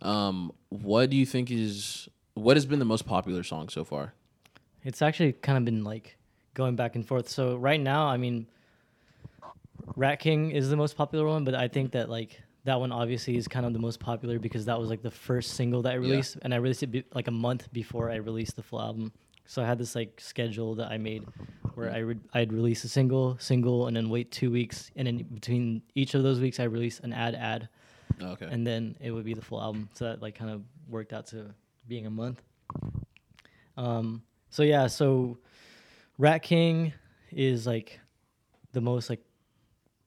Um, what do you think is what has been the most popular song so far? it's actually kind of been like going back and forth. So right now, I mean, Rat King is the most popular one, but I think that like that one obviously is kind of the most popular because that was like the first single that I released, and I released it be- like a month before I released the full album. So I had this like schedule that I made where I re- I'd release a single, single, and then wait two weeks, and then between each of those weeks I release an ad, ad, Oh, okay. and then it would be the full album. So that like kind of worked out to being a month. Um, so yeah, so Rat King is like the most like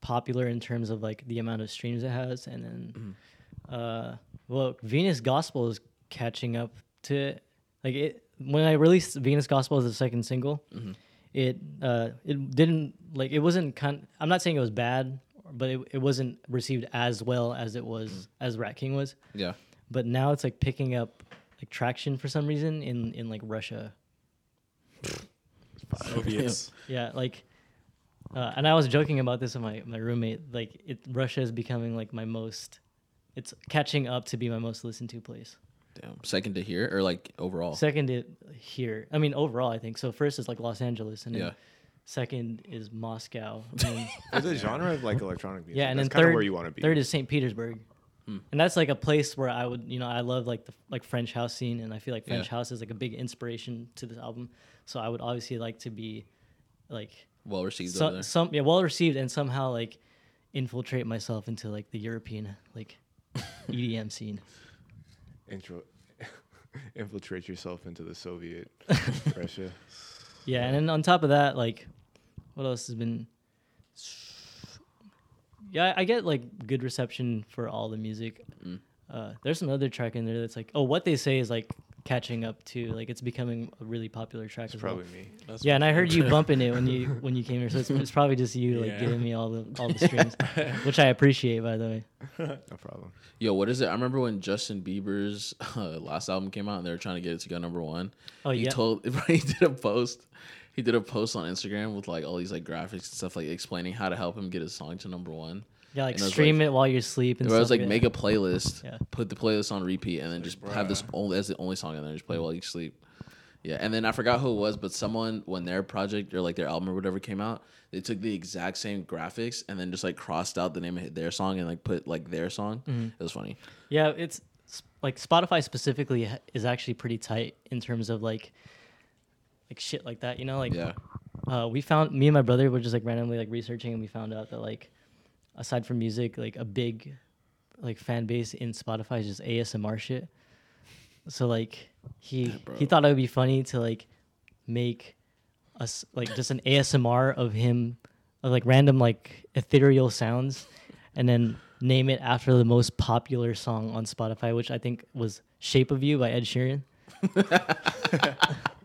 popular in terms of like the amount of streams it has, and then uh, well, Venus Gospel is catching up to it. like it. When I released Venus Gospel as the second single, it uh, it didn't like it wasn't kind. I'm not saying it was bad, but it, it wasn't received as well as it was as Rat King was yeah. but now it's like picking up like traction for some reason in in like Russia. Soviets. Yeah, like, uh, and I was joking about this with my my roommate. Like, it Russia is becoming like my most. It's catching up to be my most listened to place. Damn. Second to here or like overall? Second, to here. I mean, overall, I think so. First is like Los Angeles, and then Yeah. Second is Moscow. and then- There's a genre of like electronic music. yeah, and that's then third, where you want to be. third is St. Petersburg, hmm. and that's like a place where I would, you know, I love like the like French house scene, and I feel like French Yeah. house is like a big inspiration to this album. So I would obviously like to be like Well received over so, there. some yeah well received and somehow like infiltrate myself into like the European like EDM scene. intro. infiltrate yourself into the Soviet Russia. Yeah, and then on top of that, like, what else has been? Yeah, I get like good reception for all the music. Mm. Uh, there's another track in there that's like, oh, what they say is like catching up to, like it's becoming a really popular track It's as well. probably me. That's Yeah, and I heard you bumping it when you when you came here, so it's, it's probably just you like Yeah. giving me all the all the strings, which I appreciate by the way. No problem. Yo, what is it? I remember when Justin Bieber's uh, last album came out and they were trying to get it to go number one. Oh, he yeah. told he did a post. He did a post on Instagram with like all these like graphics and stuff, like explaining how to help him get his song to number one. Yeah, like And it was stream like- it while you're asleep and Where I was stuff like, that. make a playlist, Yeah. put the playlist on repeat, and then just have this only as the only song, and then just play while you sleep. Yeah, and then I forgot who it was, but someone when their project or like their album or whatever came out, they took the exact same graphics and then just like crossed out the name of their song and like put like their song. Mm-hmm. It was funny. Yeah, it's like Spotify specifically is actually pretty tight in terms of like like shit like that. You know, like Yeah, uh, we found me and my brother were just like randomly like researching and we found out that like aside from music, like a big like fan base in Spotify is just ASMR shit. So like he bro. he thought it would be funny to like make us like just an ASMR of him of like random like ethereal sounds and then name it after the most popular song on Spotify, which I think was Shape of You by Ed Sheeran.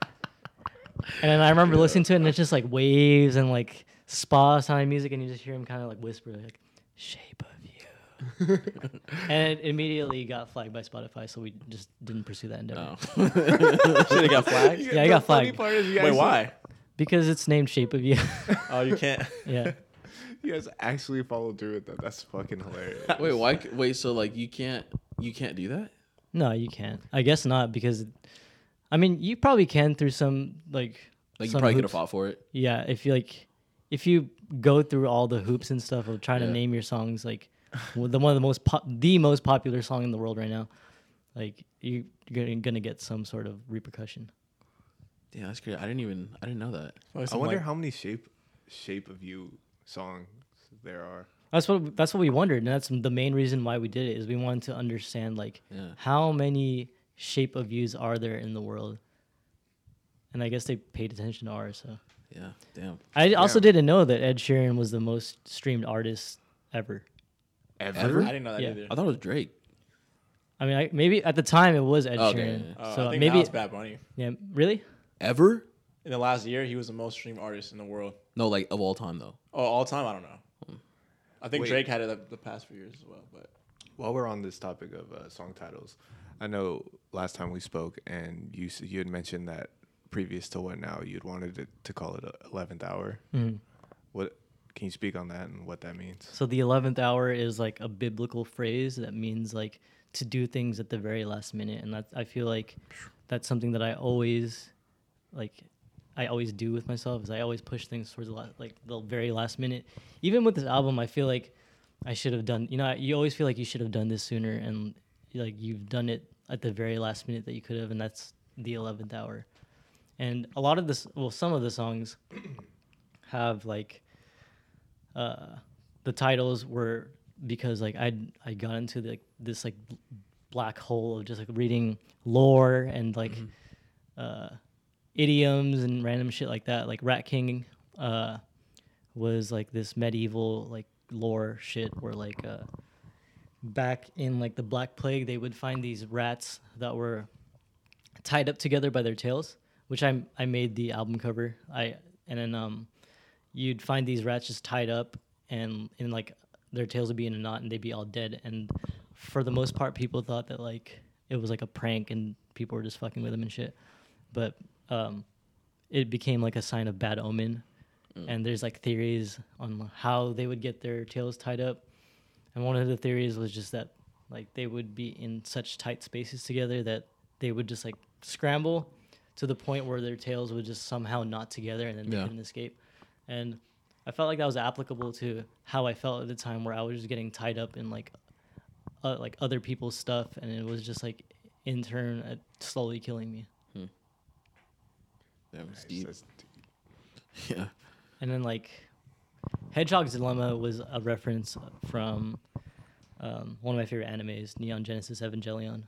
And then I remember listening to it, and it's just like waves and like spa sounding music, and you just hear him kind of like whisper, like "Shape of You," and it immediately got flagged by Spotify, so we just didn't pursue that endeavor oh. no. Should have got flagged. Yeah, I got funny flagged. part is you guys Wait, why? because it's named "Shape of You." Oh, you can't. yeah, You guys actually followed through with that. That's fucking hilarious. wait, why? Wait, so like you can't you can't do that? no, you can't. I guess not because, I mean, you probably can through some like Like you some probably could have hoops. fought for it. Yeah, if you like, if you go through all the hoops and stuff of trying Yeah. to name your songs, like well, the one of the most po- the most popular song in the world right now, like you, you're gonna, gonna get some sort of repercussion. Yeah, that's great. I didn't even I didn't know that. I wonder how many shape shape of you songs there are. That's what that's what we wondered, and that's the main reason why we did it is we wanted to understand like Yeah. how many shape of views are there in the world, and I guess they paid attention to ours. So Yeah, damn. I also didn't know that Ed Sheeran was the most streamed artist ever. Ever? I didn't know that Yeah. either. I thought it was Drake. I mean, I, maybe at the time it was Ed Okay, Sheeran. yeah, yeah. Oh, so I think maybe now it's Bad Bunny. yeah, really. Ever? In the last year, he was the most streamed artist in the world. No, like of all time though. Oh, all time, I don't know. I think Wait. Drake had it the, the past few years as well, but While we're on this topic of uh, song titles, I know last time we spoke and you you had mentioned that previous to what now you'd wanted it to call it eleventh hour. Mhm. What can you speak on that and what that means? So the eleventh hour is like a biblical phrase that means like to do things at the very last minute, and that I feel like that's something that I always like I always do with myself is I always push things towards the la- like the very last minute. Even with this album, I feel like I should have done. You know, you always feel like you should have done this sooner, and like you've done it at the very last minute that you could have, and that's the eleventh hour. And a lot of this, well, some of the songs have like uh, the titles were because like I I got into like this like black hole of just like reading lore and like uh, idioms and random shit like that. Like Rat King uh, was like this medieval like lore shit where like uh, back in like the Black Plague they would find these rats that were tied up together by their tails, which I I made the album cover. I and then um you'd find these rats just tied up and in like their tails would be in a knot and they'd be all dead. And for the most part people thought that like it was like a prank and people were just fucking with them and shit. But um it became like a sign of bad omen. And there's like theories on how they would get their tails tied up and one of the theories was just that like they would be in such tight spaces together that they would just like scramble to the point where their tails would just somehow knot together and then they Yeah. couldn't escape and I felt like that was applicable to how I felt at the time, where I was just getting tied up in like, uh, like other people's stuff, and it was just like in turn uh, slowly killing me. That was deep. That's- Yeah. And then like, Hedgehog's Dilemma was a reference from um, one of my favorite animes, Neon Genesis Evangelion.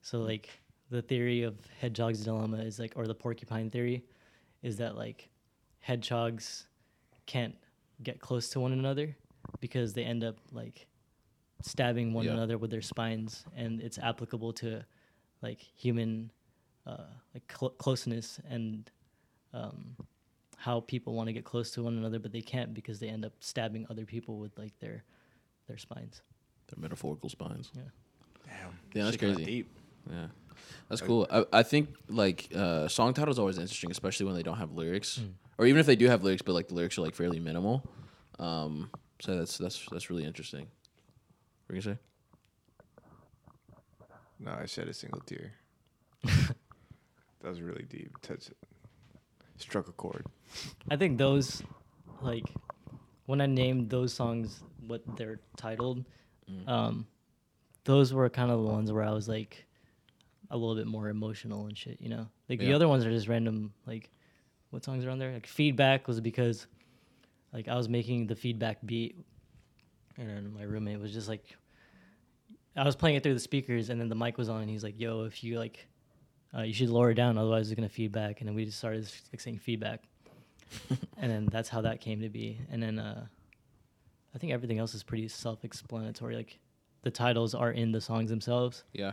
So like, the theory of Hedgehog's Dilemma is like, or the porcupine theory, is that like, hedgehogs can't get close to one another because they end up like stabbing one Yeah. another with their spines and it's applicable to like human uh, like cl- closeness and um, how people want to get close to one another but they can't because they end up stabbing other people with like their their spines Their metaphorical spines. Yeah. Damn. Yeah, that's crazy. Deep. Yeah. That's cool. I, I think like uh, song titles are always interesting, especially when they don't have lyrics, or even if they do have lyrics, but like the lyrics are like fairly minimal. Um, so that's that's that's really interesting. What are you gonna say? No, I shed a single tear. that was really deep. Touch it. Struck a chord. i think those like when i named those songs what they're titled um those were kind of the ones where i was like a little bit more emotional and shit you know? Like the other ones are just random like what songs are on there? Like feedback was because like i was making the feedback beat and then my roommate was just like i was playing it through the speakers and then the mic was on and he's like yo if you like uh, you should lower it down otherwise it's gonna feedback and then we just started fixing feedback and then that's how that came to be and then uh i think everything else is pretty self-explanatory like the titles are in the songs themselves Yeah.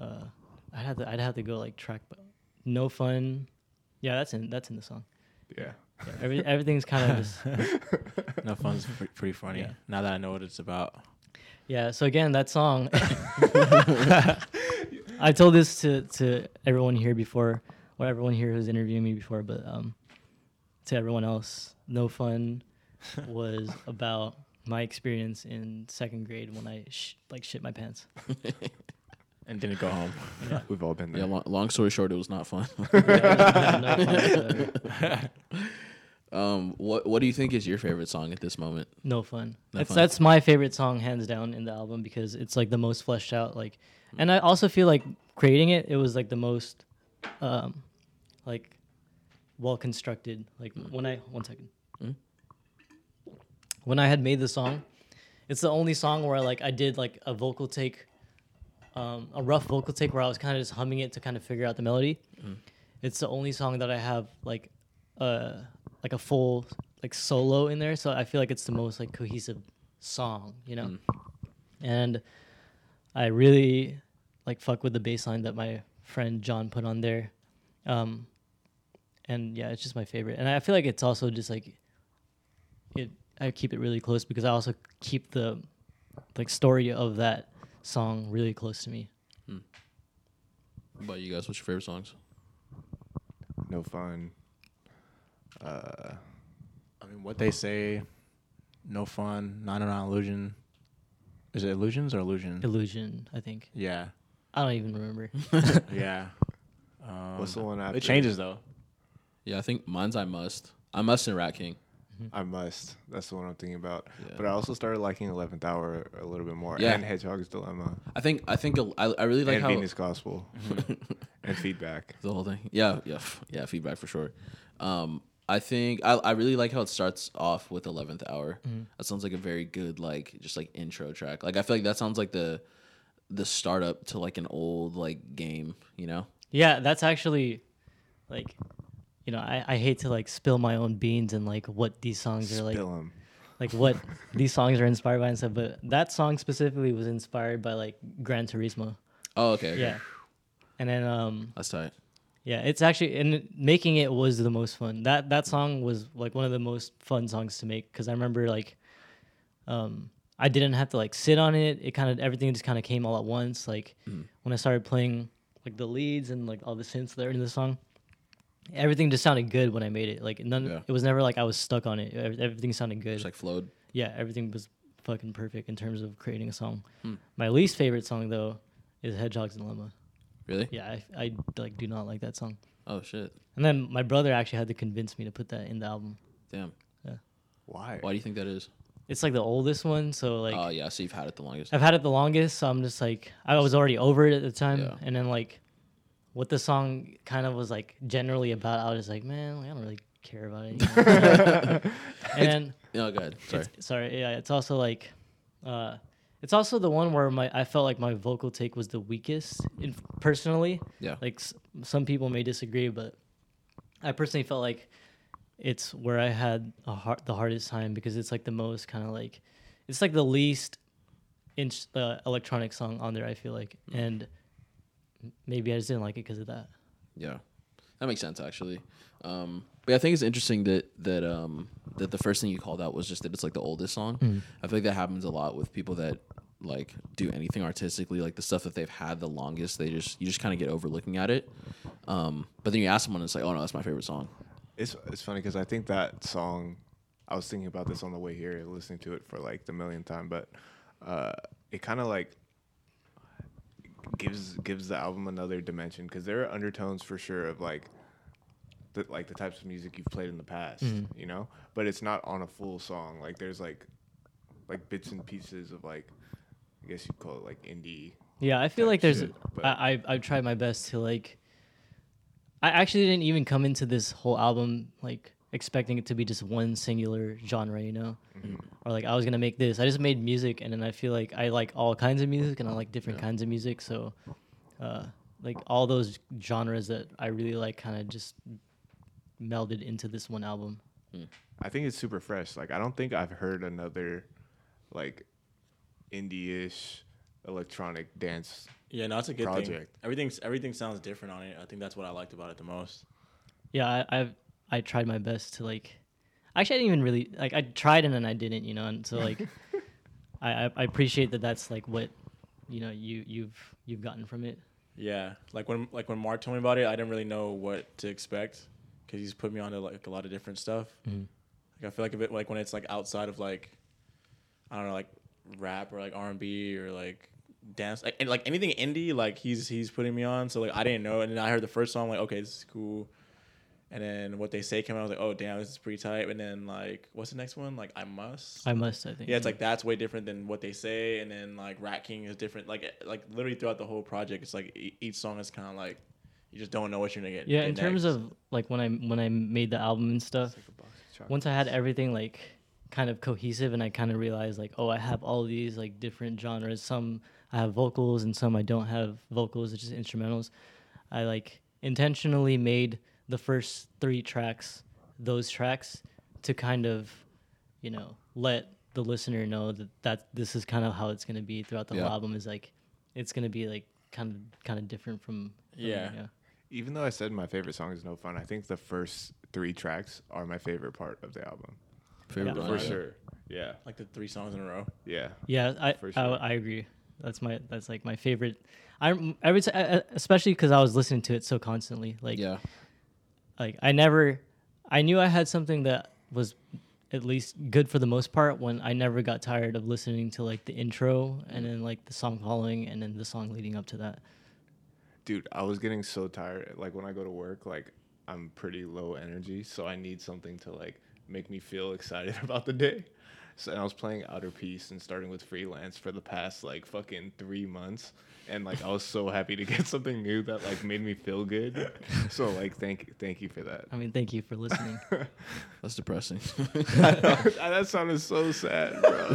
uh i'd have to i'd have to go like track but no fun yeah that's in that's in the song Yeah. yeah, every, everything's kind of just No fun's pre- pretty funny. Yeah. Now that I know what it's about. Yeah. So again, that song. I told this to to everyone here before, or everyone here who's interviewing me before, but um, to everyone else, no fun was about my experience in second grade when I sh- like shit my pants. And didn't go home. We've all been there. Yeah. Long, long story short, it was not fun. No fun whatsoever. um, what what do you think is your favorite song at this moment? No fun. No that's fun. that's my favorite song hands down in the album because it's like the most fleshed out. Like, and I also feel like creating it, it was like the most, um, like, well constructed. Like when I one second, Mm. when I had made the song, it's the only song where like I did like a vocal take, um, a rough vocal take where I was kind of just humming it to kind of figure out the melody. It's the only song that I have like, uh, like a full like solo in there. So I feel like it's the most like cohesive song, you know. And I really like fuck with the bass line that my friend John put on there. Um, and yeah, it's just my favorite. And I feel like it's also just like it. I keep it really close because I also keep the like story of that song really close to me. What about you guys? What's your favorite songs? No fun. Uh, I mean, what they say, no fun, 909 illusion. Is it illusions or illusion? Illusion, I think. yeah. I don't even remember. Yeah. Um, what's the one after? It changes though. Yeah, I think mine's I must. I must and Rat King. I must. That's the one I'm thinking about. Yeah. But I also started liking Eleventh Hour a little bit more. Yeah. And Hedgehog's Dilemma. I think I think I, I really like and how Venus Gospel. and Feedback. the whole thing. Yeah, yeah, yeah. Feedback for sure. Um, I think I, I really like how it starts off with Eleventh Hour. That sounds like a very good like just like intro track. Like I feel like that sounds like the the startup to like an old like game. You know? Yeah, that's actually like you know, I, I hate to like spill my own beans and like what these songs are like Spill 'em. like what these songs are inspired by and stuff, but that song specifically was inspired by like Gran Turismo. Oh, okay. okay. Yeah. And then um that's tight. yeah, it's actually and making it was the most fun. That that song was like one of the most fun songs to make cuz I remember like um I didn't have to like sit on it. It kind of everything just kind of came all at once like when I started playing like the leads and like all the synths that are in the song. Everything just sounded good when I made it. Like none Yeah. it was never like I was stuck on it. Everything sounded good Just like flowed. yeah, everything was fucking perfect in terms of creating a song. Hmm. My least favorite song though is Hedgehog's Dilemma. Really? Yeah, I, I like do not like that song. Oh shit. And then my brother actually had to convince me to put that in the album. Damn. Yeah. Why? Why do you think that is? It's like the oldest one, so like Oh yeah. So you've had it the longest. I've had it the longest, so I'm just like I was already over it at the time, Yeah. and then like what the song kind of was like generally about, I was just like, man, like, I don't really care about it. you know? and No, go ahead. Sorry. Sorry, yeah, it's also like, uh, it's also the one where my I felt like my vocal take was the weakest, in, personally. Yeah. Like s- some people may disagree, but I personally felt like it's where I had a hard, the hardest time because it's like the most kind of like, it's like the least inch, uh, electronic song on there. I feel like, and maybe I just didn't like it because of that. Yeah, that makes sense actually. Um, but yeah, I think it's interesting that that um, that the first thing you called out was just that it's like the oldest song. I feel like that happens a lot with people that like do anything artistically, like the stuff that they've had the longest. They just you just kind of get over looking at it. Um, but then you ask someone, and it's like, oh no, that's my favorite song. It's it's funny because I think that song. I was thinking about this on the way here, listening to it for like the millionth time, but uh, it kind of like gives gives the album another dimension because there are undertones for sure of like the like the types of music you've played in the past, you know. But it's not on a full song. Like there's like like bits and pieces of like I guess you'd call it like indie. Yeah, I feel like there's. shit, I, I I've tried my best to like. I actually didn't even come into this whole album like expecting it to be just one singular genre, you know, or like I was gonna make this. I just made music, and then I feel like I like all kinds of music, and I like different kinds of music. So, uh, like all those genres that I really like, kind of just melded into this one album. I think it's super fresh. Like I don't think I've heard another like indie-ish electronic dance. Yeah, no, it's a good thing. Project. Everything's everything sounds different on it. I think that's what I liked about it the most. Yeah, I, I've I tried my best to like. Actually, I didn't even really like. I tried and then I didn't, you know. And so like, I, I I appreciate that. That's like what, you know, you you've you've gotten from it. Yeah, like when like when Mark told me about it, I didn't really know what to expect because he's put me onto like a lot of different stuff. Mhm. Like I feel like a bit like when it's like outside of like, I don't know, like rap or like R and B or like dance, like and, like anything indie, like he's he's putting me on. So like I didn't know, and then I heard the first song, like okay, this is cool. And then what they say came out, I was like, oh damn, this is pretty tight. And then like, what's the next one? Like I must. I must. I think. Yeah, it's like that's way different than what they say, and then like Rat King is different. Like eh, like literally throughout the whole project, it's like e- each song is kind of like you just don't know what you're gonna get. Yeah, get in terms of like when I when I made the album and stuff, once I had everything like kind of cohesive and I kind of realized like oh I have all these like different genres. Some I have vocals and some I don't have vocals. It's just instrumentals. I like intentionally made the first three tracks those tracks to kind of you know let the listener know that that this is kind of how it's gonna be throughout the Yeah. whole album. Is like it's gonna be like kind of kind of different from, from Yeah. Even though I said my favorite song is No Fun, I think the first three tracks are my favorite part of the album. Favorite Yeah. For sure. Yeah. like the three songs in a row. Yeah. Yeah, I For I. I agree. That's my that's like my favorite. I I would say especially because I was listening to it so constantly. Like Yeah, like I never, I knew I had something that was at least good for the most part. When I never got tired of listening to like the intro and then like the song following and then the song leading up to that. Dude, I was getting so tired. Like when I go to work, like I'm pretty low energy, so I need something to like make me feel excited about the day. So and I was playing Outer Peace and starting with freelance for the past like fucking three months, and like I was so happy to get something new that like made me feel good. So like thank thank you for that. I mean, thank you for listening. That's depressing. that sounded so sad, bro.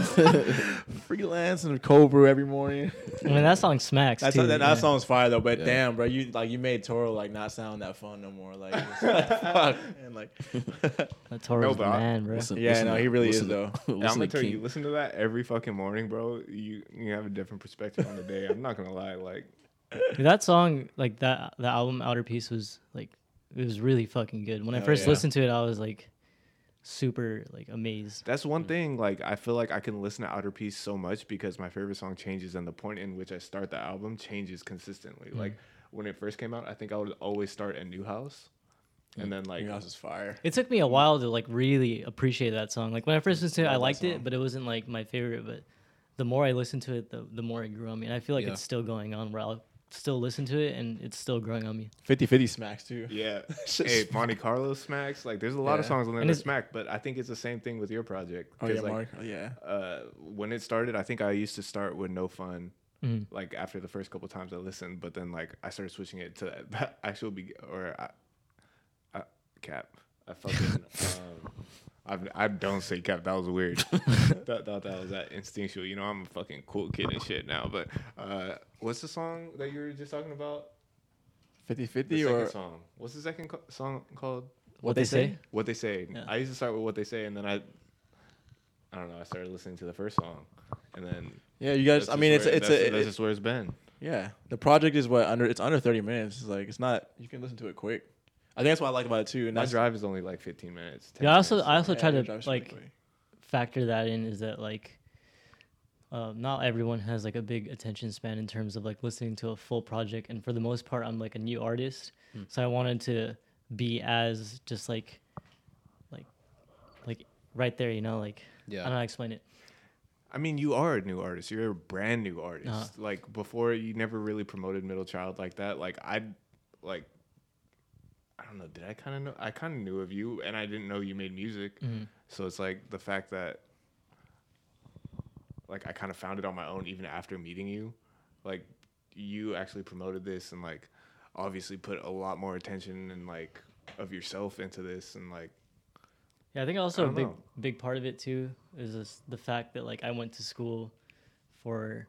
Freelance and cold brew every morning. I mean, that song smacks That's too. that, that yeah. song's fire though. But Yeah. damn, bro, you like you made Toro like not sound that fun no more. Like, fuck, and like, That Toro's but the man, bro. Listen- Yeah, listen no, he really is, to- though. Yeah, I'm gonna tell you, listen to that every fucking morning, bro. You you have a different perspective on the day. I'm not gonna lie, like that song, like that, the album Outer Peace was like, it was really fucking good. When I first yeah. listened to it, I was like, super like amazed. that's one thing. Like I feel like I can listen to Outer Peace so much because my favorite song changes, and the point in which I start the album changes consistently. Mm. Like when it first came out, I think I would always start a New House, and then like your house is fire. It took me a while to like really appreciate that song. Like when I first listened to it, I Love that liked song. it, but it wasn't like my favorite. But the more I listened to it, the the more it grew on me. And I feel like Yeah. it's still going on. Where I'll still listen to it, and it's still growing on me. 50-50 smacks too. Yeah. hey, Monte Carlo smacks. Like, there's a lot of Yeah. songs on there And that it's- smack, but I think it's the same thing with your project. Oh 'Cause, yeah, like, Mark. Oh, yeah. Uh, when it started, I think I used to start with No Fun. Mhm. Like after the first couple times I listened, but then like I started switching it to that actual be or I, I, cap. I fucking um, I've, I don't say cap. That was weird. Thought thought that was that instinctual. You know, I'm a fucking cool kid and shit now. But uh, what's the song that you were just talking about? 50-50 The or song. What's the second co- song called? What, they say? What they say. Yeah. I used to start with what they say, and then I, I don't know. I started listening to the first song, and then yeah, you guys. I mean, it's where- it's that's, a, that's it- just where it's been. yeah. The project is what under it's under thirty minutes. It's like it's not. You can listen to it quick. I think that's what I like about it too. And My that's drive is only like 15 minutes. 10 Yeah, I also minutes. I also yeah, try your to drive's really like quick. factor that in is that like uh, not everyone has like a big attention span in terms of like listening to a full project and for the most part i'm like a new artist so i wanted to be as just like like like right there you know like yeah, i don't know how to explain it I mean, you are a new artist. You're a brand new artist. Uh-huh. Like before, you never really promoted Middle Child like that. Like I, like, I don't know. Did I kind of know? I kind of knew of you, and I didn't know you made music. Mhm. So it's like the fact that, like, I kind of found it on my own even after meeting you. Like, you actually promoted this and like, obviously put a lot more attention and like of yourself into this and like Yeah, I think also a big know. big part of it too is this, the fact that like I went to school for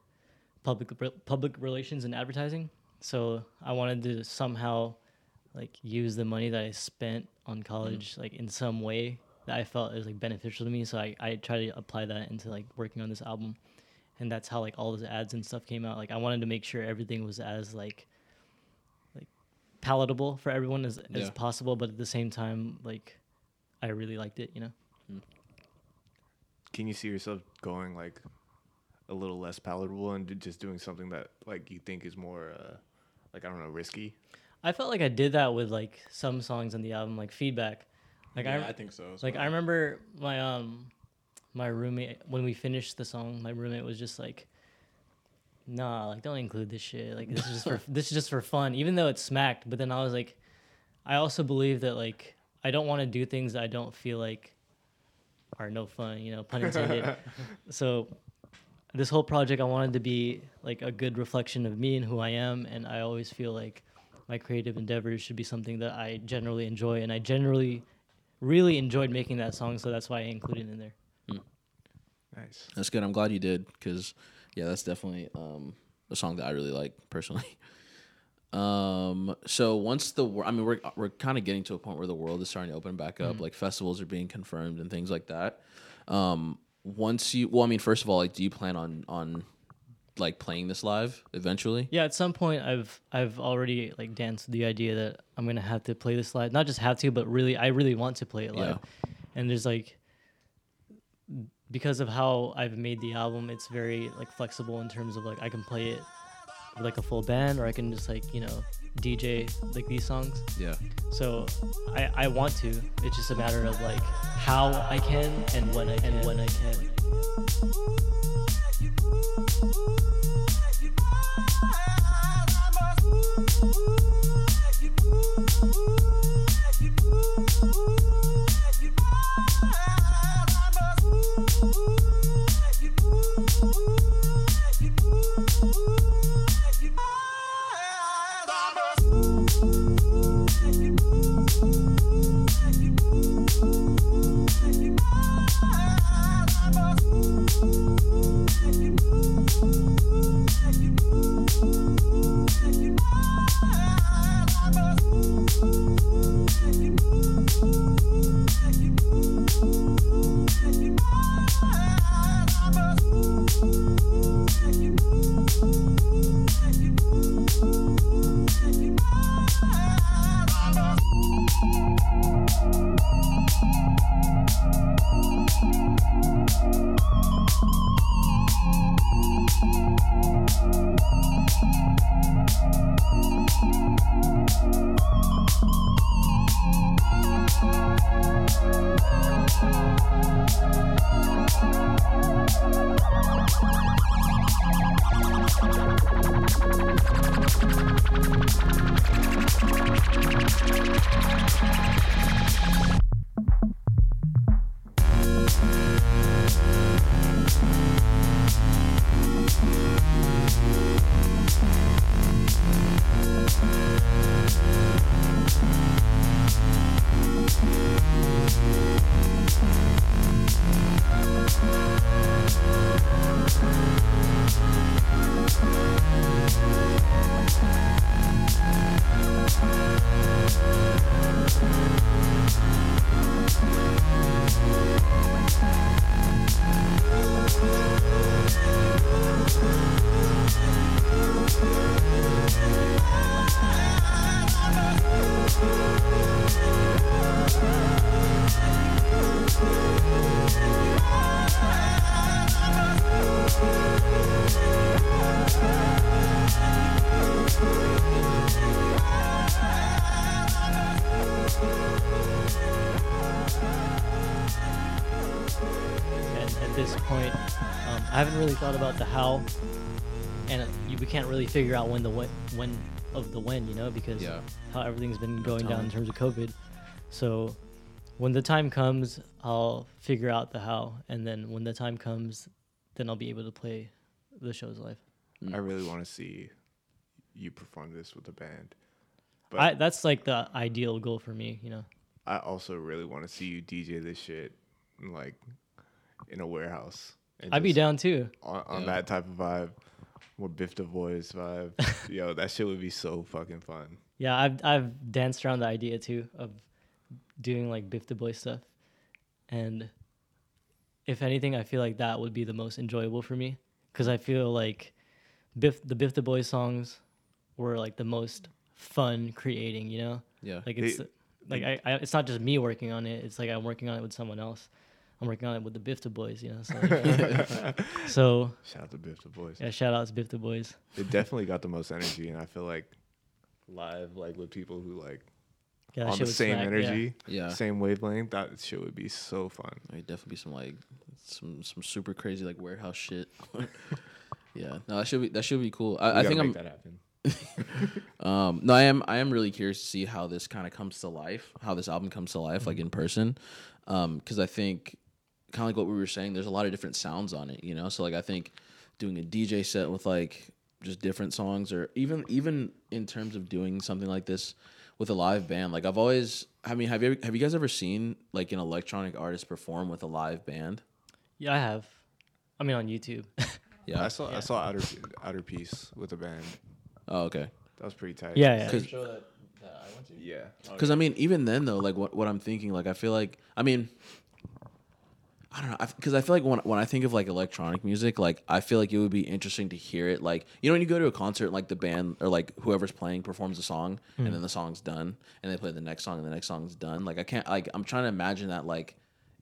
public public relations and advertising, so I wanted to somehow like use the money that I spent on college like in some way that I felt is like beneficial to me. So I I try to apply that into like working on this album, and that's how like all those ads and stuff came out. Like I wanted to make sure everything was as like like palatable for everyone as as Yeah. possible, but at the same time like I really liked it, you know. can you see yourself going like a little less palatable and just doing something that like you think is more uh like I don't know risky? I felt like I did that with like some songs on the album, like feedback. Like yeah, I, I think so. like. I remember my um my roommate when we finished the song, my roommate was just like, "Nah, like don't include this shit. Like this is just for this is just for fun." Even though it smacked, but then I was like, I also believe that like I don't want to do things that I don't feel like are no fun. You know, pun intended. so this whole project, I wanted to be like a good reflection of me and who I am, and I always feel like my creative endeavors should be something that I generally enjoy, and I generally really enjoyed making that song, so that's why I included it in there. Nice. That's good. I'm glad you did because, yeah, that's definitely um, a song that I really like personally. Um, so once the, wor- I mean, we're we're kind of getting to a point where the world is starting to open back up. Like festivals are being confirmed and things like that. Um, once you, well, I mean, first of all, like, do you plan on on like playing this live eventually? Yeah, at some point, I've I've already like danced the idea that I'm gonna have to play this live. Not just have to, but really, I really want to play it live. And there's like, because of how I've made the album, it's very like flexible in terms of like I can play it with like a full band, or I can just like you know DJ like these songs. Yeah. So I, I want to. It's just a matter of like how I can and when I can. And when I can. Haven't really thought about the how, and you, we can't really figure out when the when, when of the when, you know, because Yeah. how everything's been going down in terms of COVID. So when the time comes, I'll figure out the how, and then when the time comes, then I'll be able to play the shows live. I mm. really want to see you perform this with a band. But I, that's like the ideal goal for me, you know. I also really want to see you DJ this shit like in a warehouse. And I'd be down too. on, on Yeah. that type of vibe, more Biff the Boys vibe. Yo, that shit would be so fucking fun. Yeah, I've I've danced around the idea too of doing like Biff the Boy stuff, and if anything, I feel like that would be the most enjoyable for me because I feel like Biff the Biff the Boy songs were like the most fun creating. You know, Yeah. like it's They- like I, I it's not just me working on it. It's like I'm working on it with someone else. I'm working on it with the Biff the Boys. You know, so like, so Shout out to Biff the Boys. yeah, shout out to Biff the Boys. It definitely got the most energy, and I feel like live, like with people who like Yeah, on the same smack, energy, Yeah. same wavelength, that shit would be so fun. There'd definitely be some like some some super crazy like warehouse shit. yeah, no, that should be that should be cool. I, I think make I'm. that happen. Um, no, I am. I am really curious to see how this kind of comes to life, how this album comes to life, like in person, because I think kind of like what we were saying. There's a lot of different sounds on it, you know. So like I think doing a DJ set with like just different songs, or even even in terms of doing something like this with a live band. Like I've always. I mean, have you have you guys ever seen like an electronic artist perform with a live band? Yeah, I have. I mean, on YouTube. Yeah. I saw I saw outer Outer Peace with a band. Oh, okay. That was pretty tight. yeah, yeah. 'Cause- Show that, that I went to. yeah. Because I mean, even then though, like what what I'm thinking, like I feel like I mean, I don't know, because I, feel like when when I think of like electronic music, like I feel like it would be interesting to hear it. Like you know, when you go to a concert, like the band or like whoever's playing performs a song, and hmm. then the song's done, and they play the next song, and the next song's done. Like I can't like I'm trying to imagine that like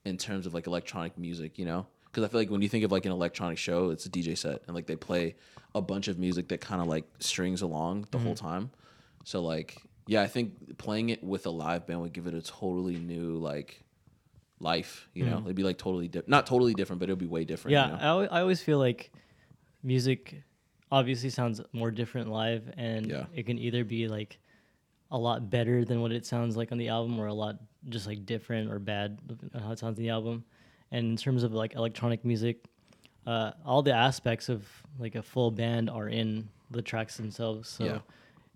in terms of like electronic music, you know. Because I feel like when you think of like an electronic show, it's a DJ set, and like they play a bunch of music that kind of like strings along the whole hmm. time. So like, yeah, I think playing it with a live band would give it a totally new like life. You know, it'd be like totally different, not totally different, but it would be way different. yeah you know? I, al- I always feel like music obviously sounds more different live and Yeah. it can either be like a lot better than what it sounds like on the album or a lot just like different or bad how it sounds on the album and in terms of like electronic music uh, all the aspects of like a full band are in the tracks themselves so Yeah.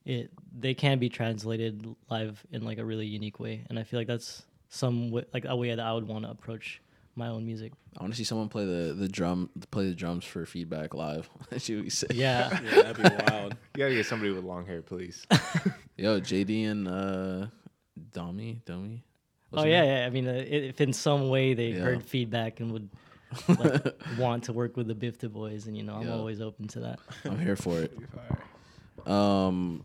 it they can be translated live in like a really unique way and i feel like that's some way, like a way that i would want to approach my own music I want to see someone play the the drum, play the drums for feedback live. that shit would be sick. yeah Yeah, that'd be wild. You gotta get somebody with long hair, please. Yo, JD and uh, Domi, Domi. Oh yeah, yeah. I mean, uh, if in some way they Yeah. heard feedback and would like, want to work with the Bifta boys, and you know, I'm Yeah. always open to that. I'm here for it. Um,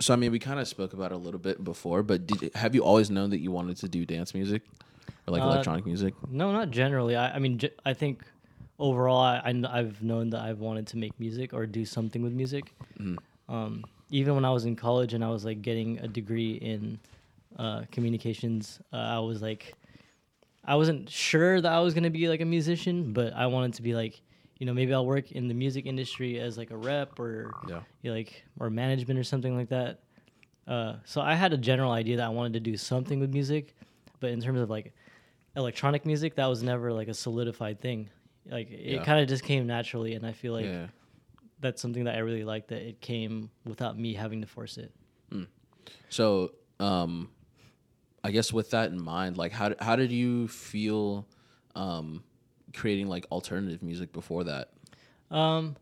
so I mean, we kind of spoke about it a little bit before, but did have you always known that you wanted to do dance music or like Uh, electronic music? No, not generally. I, I mean, j- I think overall, I, I have known that I've wanted to make music or do something with music. Um, even when I was in college and I was like getting a degree in uh, communications, uh, I was like, I wasn't sure that I was gonna be like a musician, but I wanted to be like, you know, maybe I'll work in the music industry as like a rep or Yeah. you know, like or management or something like that. Uh, so I had a general idea that I wanted to do something with music, but in terms of like electronic music, that was never like a solidified thing. Like it Yeah. kind of just came naturally, and I feel like yeah. that's something that I really like that it came without me having to force it. So, um, I guess with that in mind, like how how did you feel um, creating like alternative music before that? Um,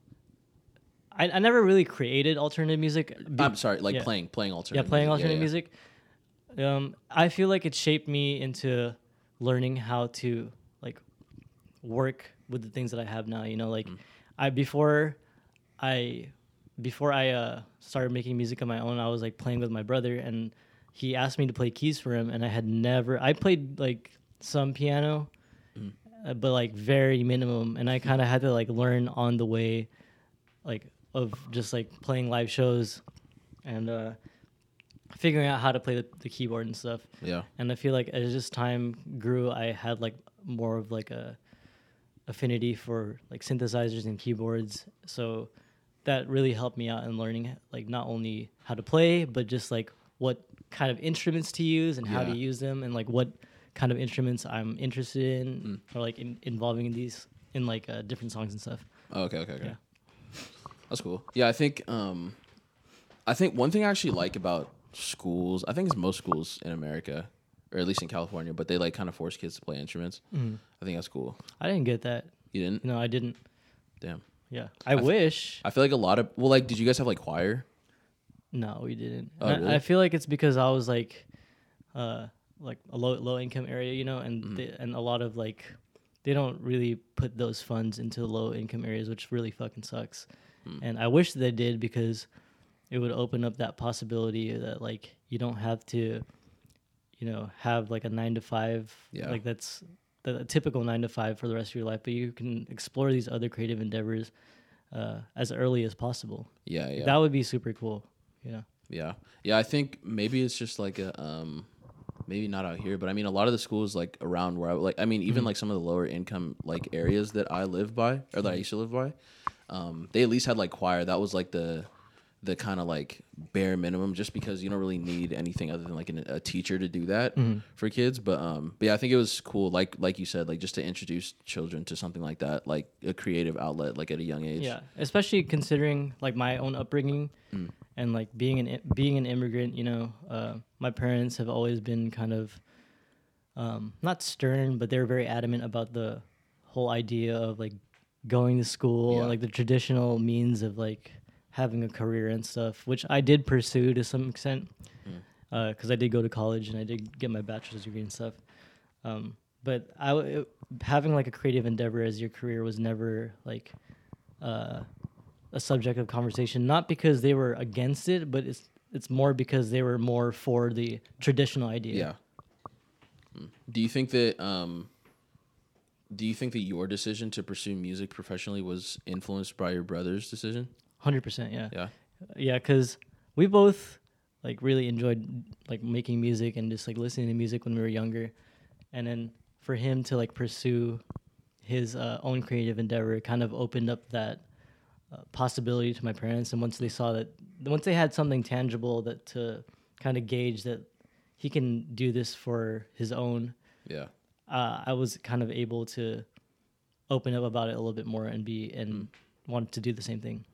I, I never really created alternative music. be- I'm sorry, like yeah. playing playing yeah, alternative. playing music. alternative music. Um, I feel like it shaped me into learning how to like work with the things that I have now. You know, like I before I before I uh, started making music on my own, I was like playing with my brother, and he asked me to play keys for him, and I had never. I played like some piano, but like very minimum, and I kind of had to like learn on the way, like of just like playing live shows, and uh, figuring out how to play the, the keyboard and stuff. Yeah. And I feel like as just time grew, I had like more of like a affinity for like synthesizers and keyboards. So that really helped me out in learning like not only how to play, but just like what kind of instruments to use and how to use them and like what kind of instruments I'm interested in or like in, involving in these in like uh, different songs and stuff. Oh, okay, okay, okay. Yeah. That's cool. Yeah, I think um, I think one thing I actually like about schools, I think it's most schools in America, or at least in California, but they like kind of force kids to play instruments. I think that's cool. I didn't get that. You didn't? No, I didn't. Damn. Yeah. I, wish. I feel like a lot of well, like, did you guys have like choir? No, we didn't. Oh, And I- I feel like it's because I was like, uh, like a low low income area, you know, and Mm-hmm. they, and a lot of like, they don't really put those funds into low income areas, which really fucking sucks. Hmm. And I wish they did because it would open up that possibility that like you don't have to, you know, have like a nine to five, Yeah. like that's the typical nine to five for the rest of your life, but you can explore these other creative endeavors uh, as early as possible. Yeah, yeah. That would be super cool. Yeah. Yeah. Yeah, I think maybe it's just like a um maybe not out here, but I mean a lot of the schools like around where I like I mean even like some of the lower income like areas that I live by or that I used to live by, um they at least had like choir. That was like the the kind of like bare minimum just because you don't really need anything other than like an, a teacher to do that for kids but um but yeah i think it was cool like like you said like just to introduce children to something like that like a creative outlet like at a young age Yeah, especially considering like my own upbringing Mm. and like being an being an immigrant. You know, uh, my parents have always been kind of um, not stern, but they're very adamant about the whole idea of like going to school, Yeah. and, like the traditional means of like having a career and stuff, which I did pursue to some extent Mm. because I did go to college and I did get my bachelor's degree and stuff. Um, but I w- it, having like a creative endeavor as your career was never like uh, a subject of conversation. Not because they were against it, but it's it's more because they were more for the traditional idea. Yeah. Mm. Do you think that um do you think that your decision to pursue music professionally was influenced by your brother's decision? Hundred percent. Yeah, Yeah. yeah, because we both like really enjoyed like making music and just like listening to music when we were younger, and then for him to like pursue his uh, own creative endeavor kind of opened up that uh, possibility to my parents and once they saw that once they had something tangible that to kind of gauge that he can do this for his own Yeah. uh, I was kind of able to open up about it a little bit more and be and want to do the same thing.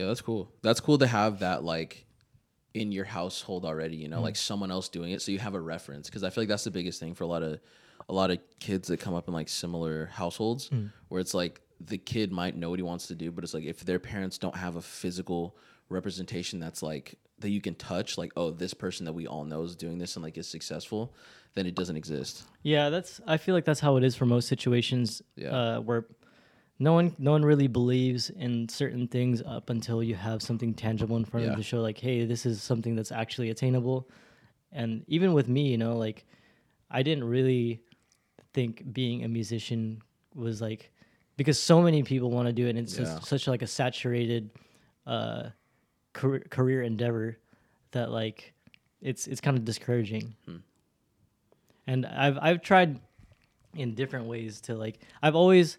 Yeah, that's cool. That's cool to have that like in your household already, you know, like someone else doing it so you have a reference because I feel like that's the biggest thing for a lot of a lot of kids that come up in like similar households where it's like the kid might know what he wants to do, but it's like if their parents don't have a physical representation that's like that you can touch, like, oh, this person that we all know is doing this and like is successful, then it doesn't exist. Yeah, that's. I feel like that's how it is for most situations. Yeah. Uh, where no one, no one really believes in certain things up until you have something tangible in front of Yeah. them to show, like, hey, this is something that's actually attainable. And even with me, you know, like, I didn't really think being a musician was like because so many people want to do it and it's Yeah. just such like a saturated uh career, career endeavor that like it's it's kind of discouraging. And I've I've tried in different ways to like I've always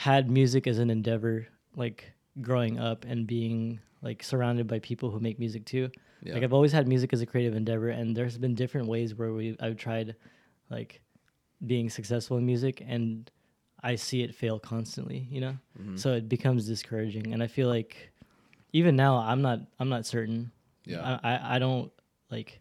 had music as an endeavor like growing up and being like surrounded by people who make music too. Yeah. Like I've always had music as a creative endeavor and there's been different ways where we I've tried like being successful in music and I see it fail constantly, you know? Mm-hmm. So it becomes discouraging and I feel like even now I'm not I'm not certain. Yeah. I I, I don't like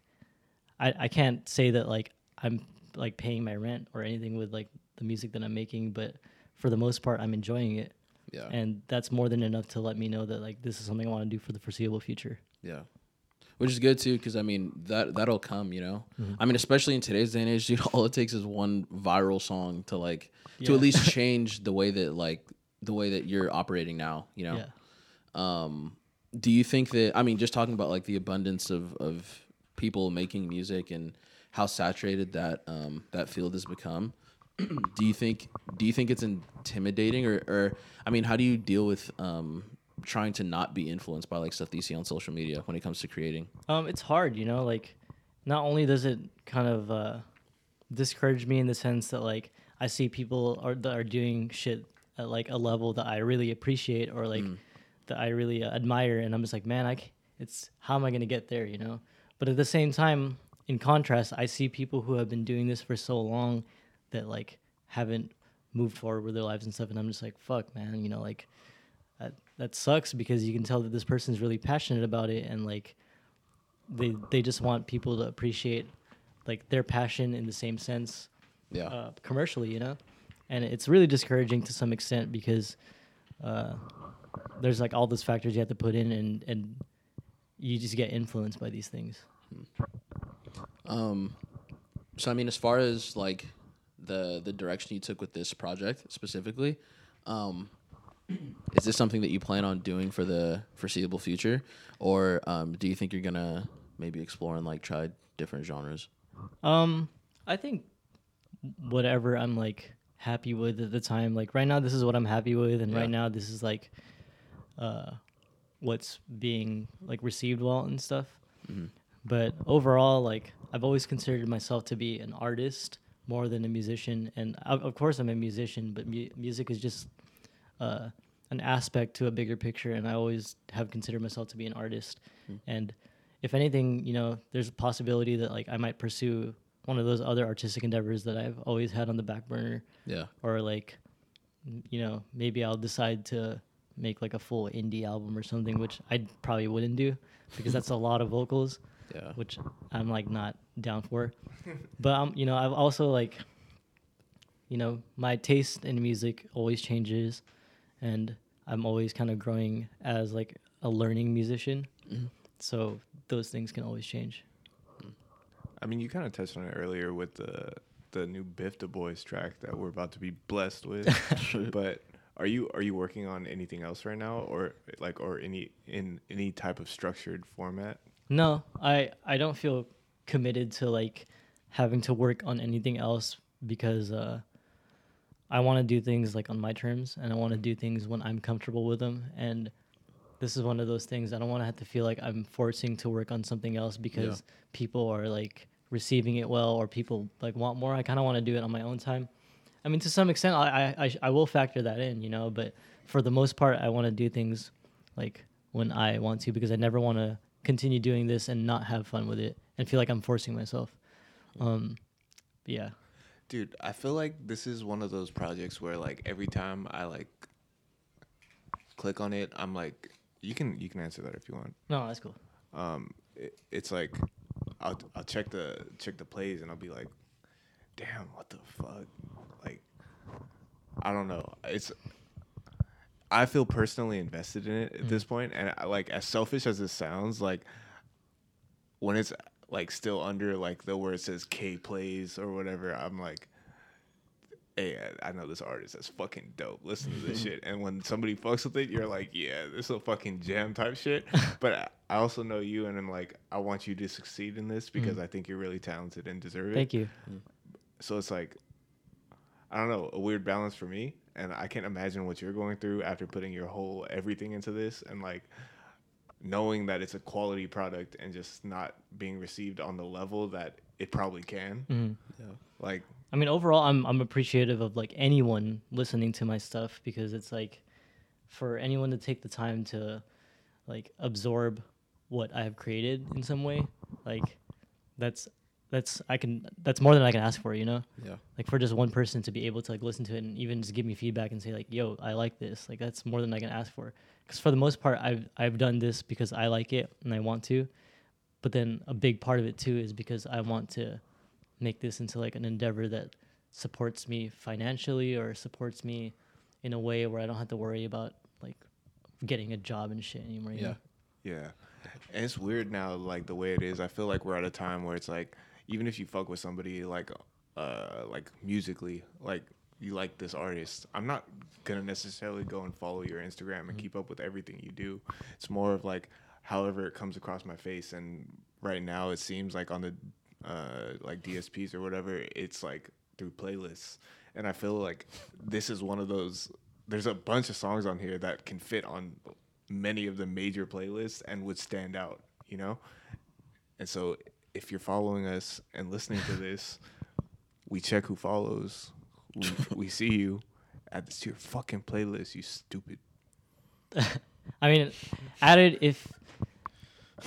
I I can't say that like I'm like paying my rent or anything with like the music that I'm making, but for the most part I'm enjoying it. Yeah. And that's more than enough to let me know that like this is something I want to do for the foreseeable future. Yeah. Which is good too, because I mean that that'll come, you know. Mm-hmm. I mean, especially in today's day and age, dude, all it takes is one viral song to like to at least change the way that like the way that you're operating now, you know. Yeah. Um, do you think that I mean, just talking about like the abundance of of people making music and how saturated that um that field has become? do you think do you think it's intimidating or or I mean, how do you deal with um trying to not be influenced by like stuff that you see on social media when it comes to creating? Um, it's hard, you know. Like, not only does it kind of uh, discourage me in the sense that like I see people are that are doing shit at like a level that I really appreciate or like that I really uh, admire, and I'm just like, man, I c- it's how am I gonna get there, you know? But at the same time, in contrast, I see people who have been doing this for so long that like haven't moved forward with their lives and stuff, and I'm just like, fuck, man, you know, like that that sucks because you can tell that this person's really passionate about it and like they they just want people to appreciate like their passion in the same sense Yeah. uh, commercially, you know. And it's really discouraging to some extent because uh, there's like all those factors you have to put in, and and you just get influenced by these things. Um, so I mean, as far as like the the direction you took with this project specifically, um, is this something that you plan on doing for the foreseeable future, or um, do you think you're gonna maybe explore and like try different genres? Um, I think whatever I'm like happy with at the time. Like right now, this is what I'm happy with, and Yeah. right now, this is like, uh, what's being like received well and stuff. But overall, like I've always considered myself to be an artist more than a musician, and of of course I'm a musician, but mu- music is just uh, an aspect to a bigger picture, and I always have considered myself to be an artist. And if anything, you know, there's a possibility that like I might pursue one of those other artistic endeavors that I've always had on the back burner, Yeah. or like, you know, maybe I'll decide to make like a full indie album or something, which I probably wouldn't do because that's a lot of vocals Yeah. which I'm like not down for. but um, you know, I've also like, you know, my taste in music always changes, and I'm always kind of growing as like a learning musician. So those things can always change. I mean, you kind of touched on it earlier with the the new Biff Du Bois track that we're about to be blessed with. but are you are you working on anything else right now, or like or any in any type of structured format? No, I I don't feel committed to like having to work on anything else because uh, I want to do things like on my terms and I want to do things when I'm comfortable with them. And this is one of those things I don't want to have to feel like I'm forcing to work on something else because people are like receiving it well or people like want more. I kind of want to do it on my own time. I mean, to some extent, I I, I, sh- I will factor that in, you know, but for the most part, I want to do things like when I want to because I never want to continue doing this and not have fun with it and feel like I'm forcing myself. Um, yeah. Dude, I feel like this is one of those projects where like every time I like click on it, I'm like, you can you can answer that if you want. No, that's cool. Um, it, it's like I'll I'll check the check the plays and I'll be like, damn, what the fuck? Like, I don't know. It's I feel personally invested in it at this point, and I, like as selfish as it sounds, like when it's like still under like the where it says K plays or whatever, I'm like, hey, I, I know this artist that's fucking dope. Listen to this shit. And when somebody fucks with it, you're like, yeah, this is a fucking jam type shit. but I- I also know you, and I'm like, I want you to succeed in this because mm. I think you're really talented and deserve it. Thank you. Mm. So it's like, I don't know, a weird balance for me. And I can't imagine what you're going through after putting your whole everything into this and like knowing that it's a quality product and just not being received on the level that it probably can. Mm-hmm. Like, I mean, overall, I'm I'm appreciative of like anyone listening to my stuff because it's like for anyone to take the time to like absorb what I have created in some way, like that's that's I can that's more than I can ask for, you know. Yeah. Like for just one person to be able to like listen to it and even just give me feedback and say like, "Yo, I like this." Like that's more than I can ask for. Because for the most part, I've I've done this because I like it and I want to, but then a big part of it too is because I want to make this into like an endeavor that supports me financially or supports me in a way where I don't have to worry about like getting a job and shit anymore. Yeah. know? Yeah. And it's weird now, like the way it is. I feel like we're at a time where it's like, even if you fuck with somebody like, uh, like musically, like you like this artist, I'm not gonna necessarily go and follow your Instagram and keep up with everything you do. It's more of like, however it comes across my face. And right now, it seems like on the, uh, like DSPs or whatever, it's like through playlists. And I feel like this is one of those. There's a bunch of songs on here that can fit on many of the major playlists and would stand out, you know? And so if you're following us and listening to this, we check who follows. We, we see you. Add this to your fucking playlist, you stupid. I mean, add it if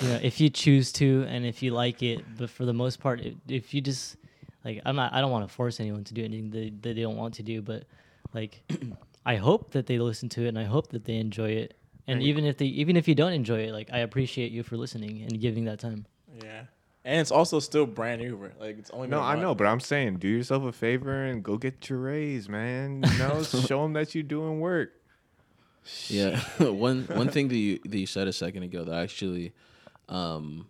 you know if you choose to and if you like it. But for the most part, if, if you just like, I'm not. I don't want to force anyone to do anything that, that they don't want to do. But like, I hope that they listen to it and I hope that they enjoy it. And Right. even if they, even if you don't enjoy it, like I appreciate you for listening and giving that time. Yeah. And it's also still brand new, bro. Like it's only No, been a I month. know, but I'm saying do yourself a favor and go get your raise, man. You know, show them that you're doing work. Yeah. one one thing that you that you said a second ago that I actually um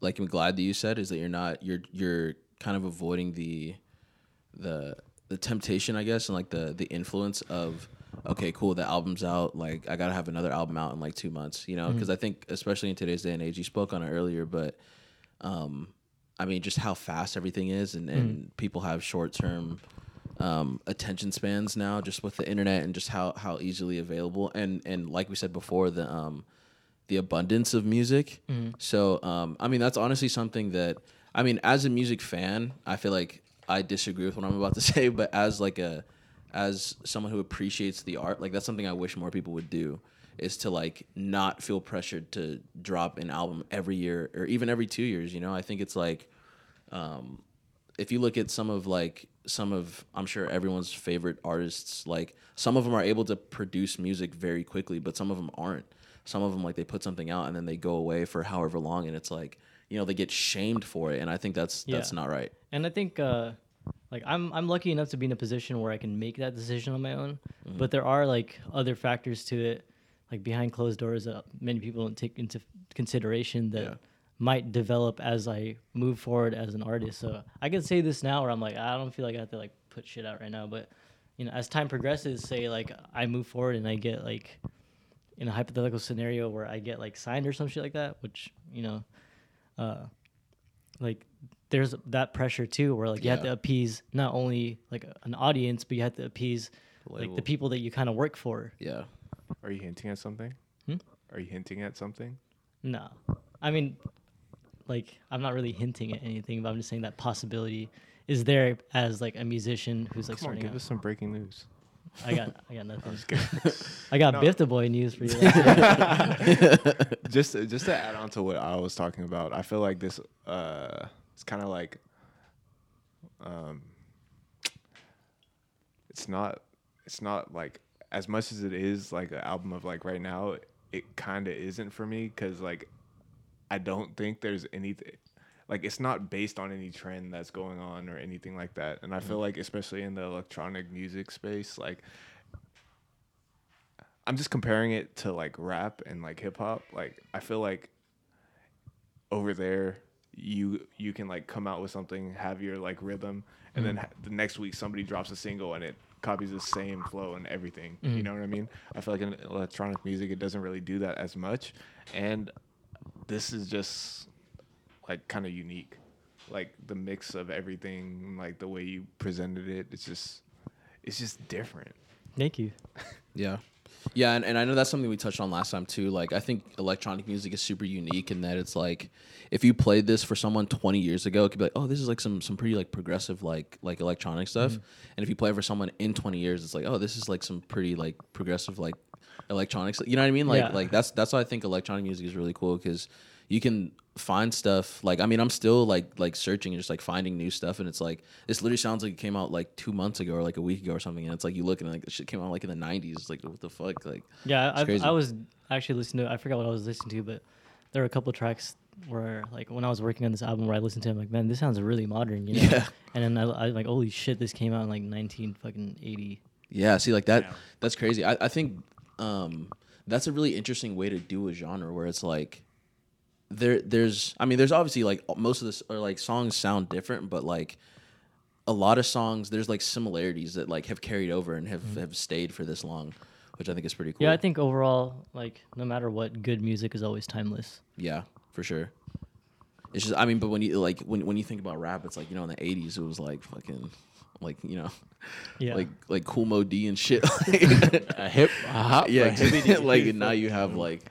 like I'm glad that you said is that you're not you're you're kind of avoiding the the the temptation, I guess, and like the the influence of okay, cool, the album's out, like I got to have another album out in like 2 months, you know, because I think especially in today's day and age, you spoke on it earlier, but um I mean just how fast everything is and and people have short-term um, attention spans now, just with the internet and just how how easily available. And and like we said before, the um the abundance of music. So um, I mean that's honestly something that I mean as a music fan, I feel like I disagree with what I'm about to say, but as like a as someone who appreciates the art, like that's something I wish more people would do is to like not feel pressured to drop an album every year or even every 2 years, you know? I think it's like um if you look at some of like some of I'm sure everyone's favorite artists, like some of them are able to produce music very quickly, but some of them aren't. Some of them like they put something out and then they go away for however long, and it's like you know they get shamed for it, and I think that's that's not right. And I think uh like I'm I'm lucky enough to be in a position where I can make that decision on my own. But there are like other factors to it, like behind closed doors that many people don't take into consideration that Yeah. might develop as I move forward as an artist. So I can say this now where I'm like, I don't feel like I have to like put shit out right now. But you know, as time progresses, say like I move forward and I get like in a hypothetical scenario where I get like signed or some shit like that, which, you know, uh like there's that pressure too where like you have to appease not only like an audience but you have to appease like the people that you kind of work for Yeah, Are you hinting at something? Hmm? Are you hinting at something? no i mean like i'm not really hinting at anything but i'm just saying that possibility is there as like a musician who's like Come on, starting give out. us some breaking news. i got i got nothing kidding. i got No. biff the boy news for you just just to add on to what I was talking about, I feel like this uh it's kind of like um it's not it's not like as much as it is like an album of like right now, it kind of isn't for me cuz like I don't think there's anything like it's not based on any trend that's going on or anything like that. And I feel mm. like especially in the electronic music space like I'm just comparing it to like rap and like hip hop. Like I feel like over there you you can like come out with something, have your like rhythm, and then mm. ha- the next week somebody drops a single and it copies the same flow and everything. You mm-hmm. know what I mean? I feel like in electronic music it doesn't really do that as much, and this is just like kind of unique. Like the mix of everything, like the way you presented it, it's just it's just different. Thank you. Yeah. Yeah, and, and I know that's something we touched on last time too. Like I think electronic music is super unique in that it's like if you played this for someone 20 years ago, it could be like, oh, this is like some some pretty like progressive like like electronic stuff. Mm-hmm. And if you play it for someone in 20 years, it's like, oh, this is like some pretty like progressive like electronics. You know what I mean? Like Yeah. like that's that's why I think electronic music is really cool because you can find stuff like I mean I'm still like like searching and just like finding new stuff and it's like this literally sounds like it came out like two months ago or like a week ago or something and it's like you look and like this shit came out like in the 90s It's like what the fuck like Yeah, I, crazy. I was actually listening to. I forgot what I was listening to, but there were a couple tracks where, like, when I was working on this album, where I listened to, it, I'm like, man, this sounds really modern, you know? Yeah. And then I, I like, holy shit, this came out in like 19 fucking 80. Yeah, see, like that, Yeah. that's crazy. I, I think um, that's a really interesting way to do a genre where it's like there, there's, I mean, there's obviously like most of this or like songs sound different, but like a lot of songs, there's like similarities that like have carried over and have mm-hmm. have stayed for this long, which I think is pretty cool. Yeah, I think overall, like, no matter what, good music is always timeless. Yeah, for sure. It's just, I mean, but when you like when when you think about rap, it's like you know in the '80s it was like fucking. Like you know, Yeah. like like Kool Moe Dee and shit. A hip, a hop, yeah, like dippy now you have like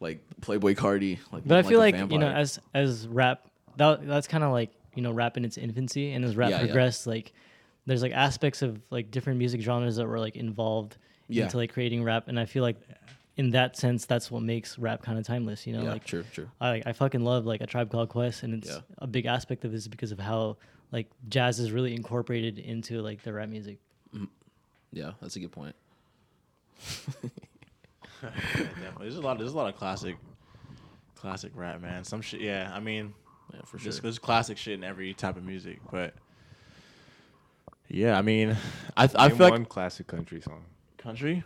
like Playboi Carti. Like, But I feel a like, you know, as as rap, that that's kind of like you know rap in its infancy, and as rap Yeah, yeah. progressed, like there's like aspects of like different music genres that were like involved Yeah. into like creating rap, and I feel like in that sense, that's what makes rap kind of timeless. You know, yeah, like true, true. I like, I fucking love like a Tribe Called Quest, and it's Yeah. a big aspect of this because of how like jazz is really incorporated into like the rap music. Mm. Yeah, that's a good point. Yeah, definitely. There's a lot. There's a lot of classic, classic rap, man. Some shit. Yeah, I mean, Yeah, for sure. there's, there's classic shit in every type of music, but yeah, I mean, I I Name feel one like classic country song. country.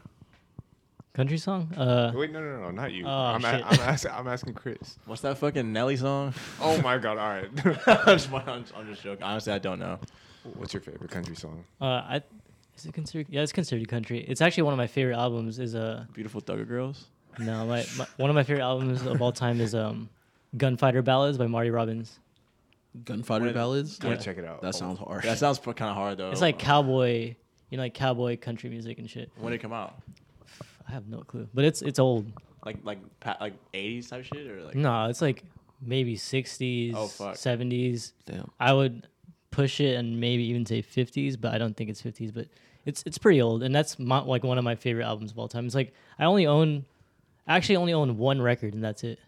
Country song? Uh, Wait, no, no, no, not you. Oh, I'm, a- shit. I'm, asking, I'm asking Chris. What's that fucking Nelly song? Oh my God! All right. I'm, just, I'm, I'm just joking. Honestly, I don't know. What's your favorite country song? uh, I is it considered? Yeah, it's considered country. It's actually one of my favorite albums. Is uh Beautiful Thugger Girls. no, my, my one of my favorite albums of all time is um Gunfighter Ballads by Marty Robbins. Gunfighter When- ballads. I'm gonna check it out. That sounds hard. That sounds kind of hard though. It's like cowboy, you know, like cowboy country music and shit. when did it come out? I have no clue, but it's it's old. Like like pa- like 80s type shit or like No, it's like maybe 60s, Oh, fuck. 70s. Damn. I would push it and maybe even say 50s, but I don't think it's 50s. But it's it's pretty old, and that's my, like one of my favorite albums of all time. It's like I only own, I actually only own one record, and that's it.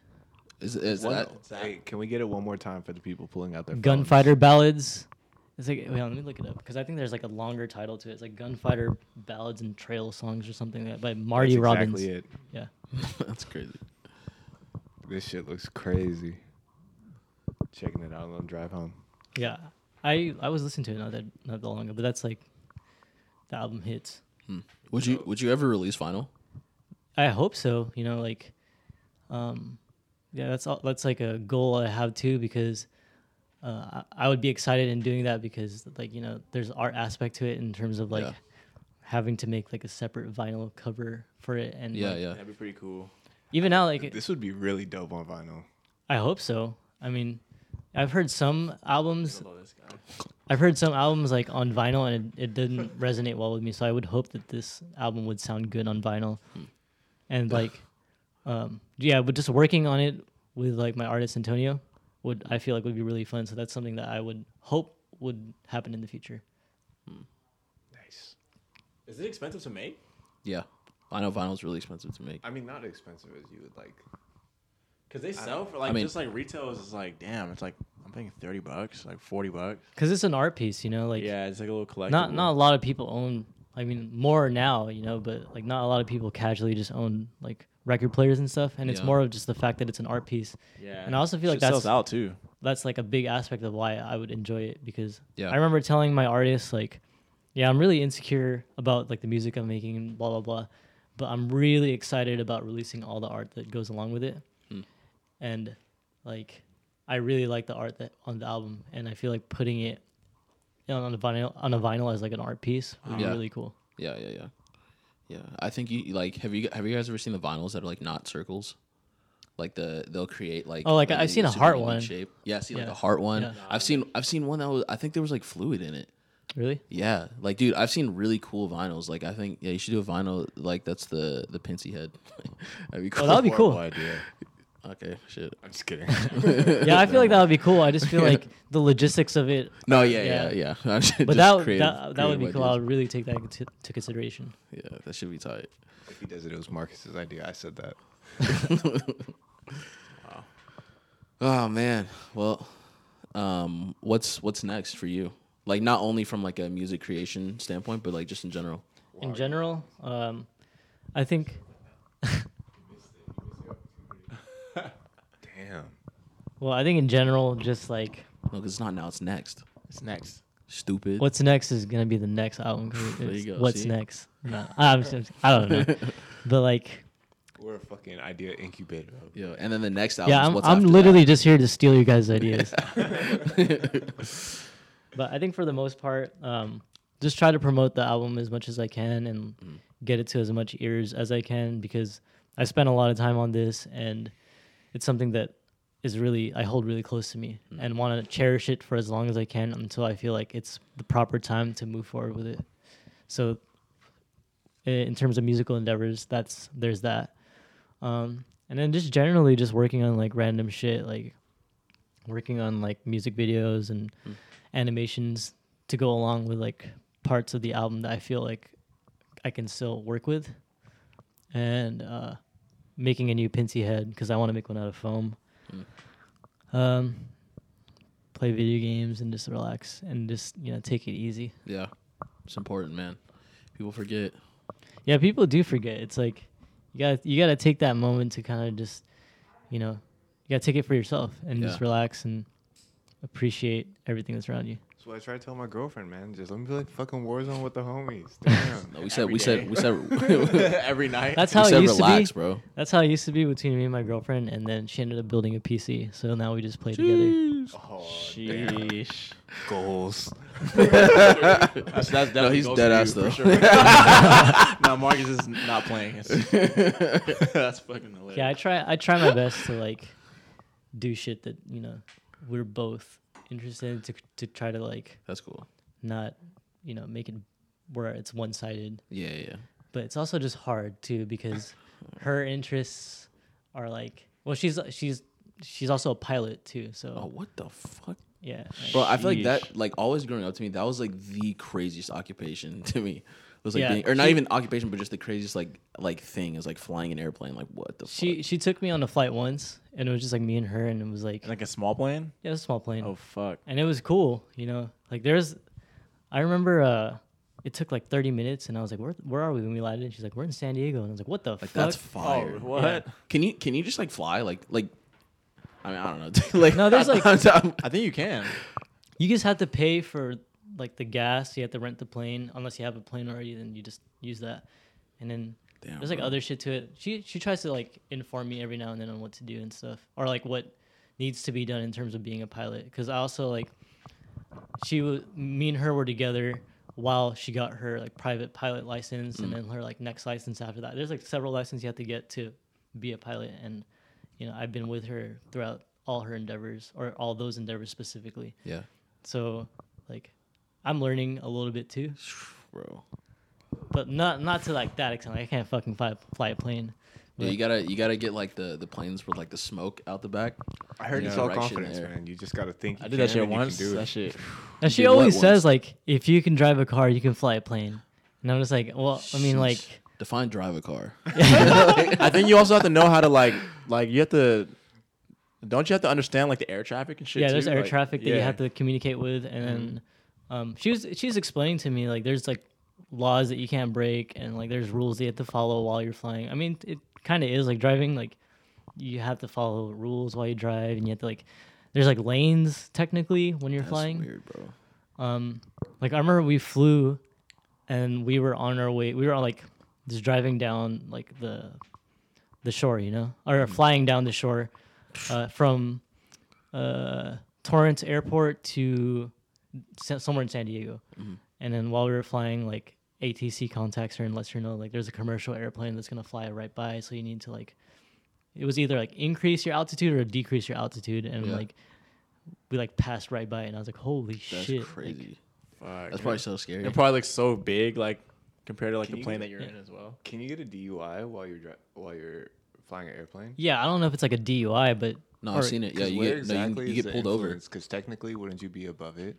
Is, is One- that? Hey, can we get it one more time for the people pulling out their phones? Gunfighter Ballads. It's like wait, let me look it up because I think there's like a longer title to it. It's like Gunfighter Ballads and Trail Songs or something like that by Marty That's Robbins. exactly it. Yeah. that's crazy. This shit looks crazy. Checking it out on the drive home. Yeah, I I was listening to it not that not that long ago, but that's like the album hits. Would you Would you ever release vinyl? I hope so. You know, like, um, yeah, that's all, that's like a goal I have too because uh, I, I would be excited in doing that because like you know there's art aspect to it in terms of like Yeah. having to make like a separate vinyl cover for it and Yeah, like, yeah. that'd be pretty cool. even now like This would be really dope on vinyl. I hope so. I mean, I've heard some albums Love this guy. I've heard some albums like on vinyl and it, it didn't resonate well with me. So I would hope that this album would sound good on vinyl. And like, um, yeah, but just working on it with like my artist Antonio would I feel like would be really fun. So that's something that I would hope would happen in the future. Nice. Is it expensive to make? Yeah, I know vinyl's really expensive to make. I mean, not expensive as you would like. Because they sell for like I mean- just like retail is just like damn. It's like I'm paying thirty bucks, like forty bucks. Cause it's an art piece, you know, like yeah, it's like a little collectible. not not a lot of people own. I mean, more now, you know, but like not a lot of people casually just own like record players and stuff. And it's Yeah. more of just the fact that it's an art piece. Yeah, And I also feel like Shit sells that's- out too. that's like a big aspect of why I would enjoy it because Yeah. I remember telling my artist like, yeah, I'm really insecure about like the music I'm making and blah blah blah, but I'm really excited about releasing all the art that goes along with it. And like I really like the art that on the album, and I feel like putting it you know, on a vinyl on a vinyl as like an art piece would Yeah. be really cool. Yeah, yeah, yeah, yeah. I think you like have you have you guys ever seen the vinyls that are like not circles? Like the they'll create like Oh, like, a I've seen a heart one. shape. Yeah, I see like Yeah. a heart one. Yeah. I've seen I've seen one that was I think there was like fluid in it. Really? Yeah, like dude, I've seen really cool vinyls. Like I think yeah, you should do a vinyl like that's the the Pincy head. That'd be cool. Oh, that'd be cool. Idea. Okay, shit. I'm just kidding. Yeah, I feel like that would be cool. I just feel like the logistics of it. No, yeah, yeah, Yeah. yeah. But that, creative- that that would be creative cool. I ideas. would really take that into to consideration. Yeah, that should be tight. if he does it, it was Marcus's idea. I said that. wow. Oh man. Well, um, what's what's next for you? Like not only from like a music creation standpoint, but like just in general. In general, um, I think. Damn. Well, I think in general, just like No, because it's not now. It's next. It's next. Stupid. what's next is gonna be the next album. 'cause There you it's go, What's see? next? No, I'm just, I don't know, but like, We're a fucking idea incubator. Yo, and then the next album. yeah, is I'm what's I'm after literally that. just here to steal you guys' ideas. but I think for the most part, um, just try to promote the album as much as I can and get it to as much ears as I can because I spent a lot of time on this and it's something that is really I hold really close to me and want to cherish it for as long as I can until I feel like it's the proper time to move forward with it. So in terms of musical endeavors, that's there's that. Um, and then just generally just working on like random shit, like working on like music videos and animations to go along with like parts of the album that I feel like I can still work with, and uh, making a new Pincy head because I want to make one out of foam. Um, play video games and just relax and just you know take it easy. Yeah, it's important, man. People forget. Yeah, people do forget. It's like you got you got to take that moment to kind of just, you know, you got to take it for yourself and just relax and appreciate everything that's around you. That's what I try to tell my girlfriend, man. Just let me play like fucking Warzone with the homies. Damn. No, we said Every we said we said Every night. That's we how it said used relax, to be. bro. That's how it used to be between me and my girlfriend, and then she ended up building a PC. So now we just play together. oh, damn. Sheesh. Goals. That's, that's definitely he's goes dead ass, you, though. for sure. no, Marcus is not playing. That's fucking hilarious. Yeah, I try. I try my best to like do shit that you know we're both interested in to to try to like That's cool. not you know make it where it's one sided. Yeah, yeah. but it's also just hard too because her interests are like well she's she's she's also a pilot too so Oh, what the fuck, yeah like- bro? I feel like that, like always growing up to me, that was like the craziest occupation to me. It was like Yeah, being, or not she- even occupation, but just the craziest like like thing is like flying an airplane. Like what the she fuck? she took me on a flight once and it was just like me and her and it was like like a small plane. yeah it was a small plane Oh fuck. and it was cool you know like there's i remember uh it took like 30 minutes and i was like where, where are we when we landed and she's like we're in san diego and i was like what the Like fuck that's fire. Oh, what? Can you can you just like fly like like? I mean, I don't know. like No, there's, like- I think you can. you just have to pay for like the gas you have to rent the plane. Unless you have a plane already then you just use that. And then Damn, there's like bro. other shit to it. She she tries to like inform me every now and then on what to do and stuff or like what needs to be done in terms of being a pilot. Because i also like she was me and her were together while she got her like private pilot license and mm. then her like next license after that. There's like several licenses you have to get to be a pilot. And you know i've been with her throughout all her endeavors or all those endeavors specifically. Yeah, so like I'm learning a little bit too, bro. but not not to like that extent. Like, I can't fucking fly fly a plane. Yeah, you gotta you gotta get like the the planes with like the smoke out the back. I heard Yeah, it's all right shit confidence, man. You just gotta think. I you did that shit and you can once. do. That shit. And she did what always once? says like, if you can drive a car, you can fly a plane. And I'm just like, well, I mean, like, Sheesh. define drive a car. I think you also have to know how to like like you have to. Don't you have to understand like the air traffic and shit? yeah, there's air Like, traffic that you have to communicate with, and then mm-hmm. Um, she was she's explaining to me like there's like laws that you can't break, and like there's rules that you have to follow while you're flying. I mean, it kind of is like driving. Like you have to follow rules while you drive, and you have to like there's like lanes technically when you're That's flying. weird, bro. Um, like I remember we flew, and we were on our way. We were like just driving down like the the shore, you know, or flying down the shore uh, from uh, Torrance Airport to somewhere in San Diego. Mm-hmm. And then while we were flying, like ATC contacts her and lets her know like there's a commercial airplane that's gonna fly right by, so you need to like. It was either like increase your altitude or decrease your altitude, and Yeah. like we like passed right by, it, and I was like, "Holy That's shit!" like, crazy. Fuck. That's probably so scary. It probably looks so big, like compared to like Can the plane get- that you're yeah. in as well. Can you get a DUI while you're dri- while you're flying an airplane? Yeah, I don't know if it's like a DUI, but No, I've seen it. Yeah, you where get, no, you, you get pulled over. Because technically, wouldn't you be above it?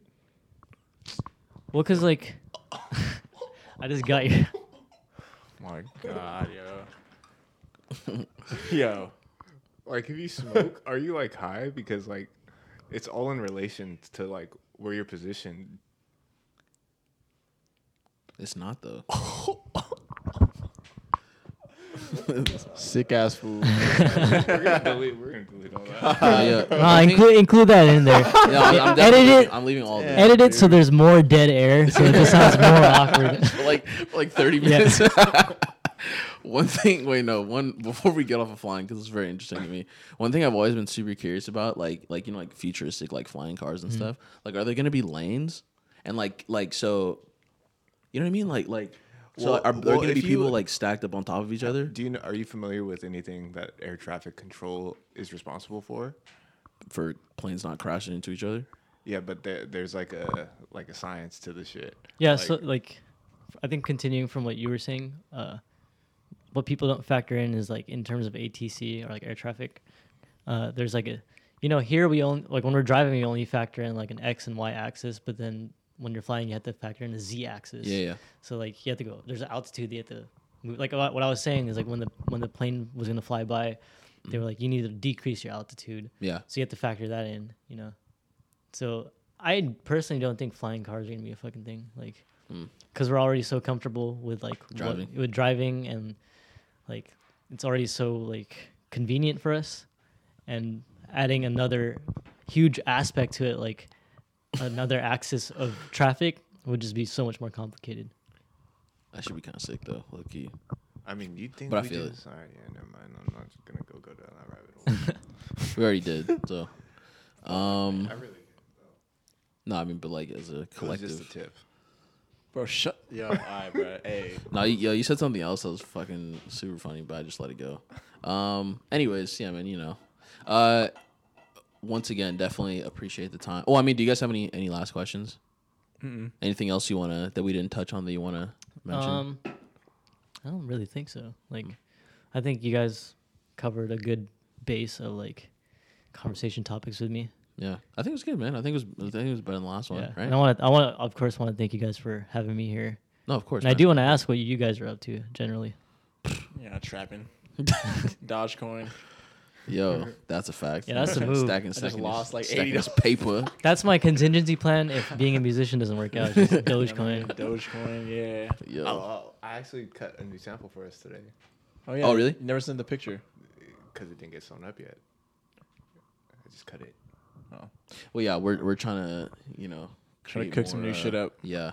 Well, cause like I just got you. My God, yo. yo. Like, if you smoke, are you like high? Because like, it's all in relation to like where you're positioned. It's not though. Sick ass food. we're gonna delete. We're gonna delete all that. Uh, yeah, Nah, include include that in there. yeah, I'm, I'm Edit definitely it. I'm leaving all of it. Edit it so there's more dead air, so it just sounds more awkward. for like for like 30 Yeah. minutes. one thing, wait, no, one before we get off of flying because it's very interesting to me. One thing I've always been super curious about, like like you know, like futuristic like flying cars and stuff. Like, are there gonna be lanes? And like like so, you know what I mean? Like like. So Well- are there well, gonna be if you- people like stacked up on top of each other Do you know? Are you familiar with anything that air traffic control is responsible for? for planes not crashing into each other? Yeah, but there, there's like a like a science to the shit. Yeah, Like, so like, I think continuing from what you were saying, uh, what people don't factor in is like in terms of ATC or like air traffic. Uh, there's like a, you know, here we only like when we're driving, we only factor in like an X and Y axis, but then when you're flying, you have to factor in the z axis. Yeah, yeah. So like you have to go. There's an altitude you have to move. Like what what I was saying is like when the when the plane was gonna fly by, they were like you need to decrease your altitude. Yeah. So you have to factor that in, you know. So I personally don't think flying cars are gonna be a fucking thing, like, Mm. because we're already so comfortable with like what- Driving. with driving, and like it's already so like convenient for us, and adding another huge aspect to it, like another axis of traffic, would just be so much more complicated. That should be kind of sick though, low key. I mean, you think? But I we feel it. just, All right, yeah, never mind. I'm not just gonna go go down that rabbit hole. We already did. So, um, I really. no, I mean, but like as a It collective. just a tip. Bro, shut. Yo, alright, bro. Hey. No, you, yo, you said something else that was fucking super funny, but I just let it go. Um, anyways, yeah, man, you know. Uh, once again, definitely appreciate the time. Oh, I mean, do you guys have any any last questions? Anything else you wanna that we didn't touch on that you wanna mention? Um, I don't really think so. Like, I think you guys covered a good base of like conversation topics with me. yeah, I think it was good, man. I think it was I think it was better than the last one, yeah, right? and I want to, I want to, of course, want to thank you guys for having me here. no, of course. And I do want to ask what you guys are up to generally. Yeah, trapping. Dogecoin. Yo, that's a fact. Yeah, that's the move. Stacking, I just stacking lost, like, stacking $80 paper. That's my contingency plan if being a musician doesn't work out. Just Dogecoin. Dogecoin, yeah. Yo, Oh, I actually cut a new sample for us today Oh yeah. Oh, really? You never sent the picture. because it didn't get sewn up yet. I just cut it. Oh. well, yeah, we're we're trying to you know Trying to create cook some more, new shit uh, up. Yeah,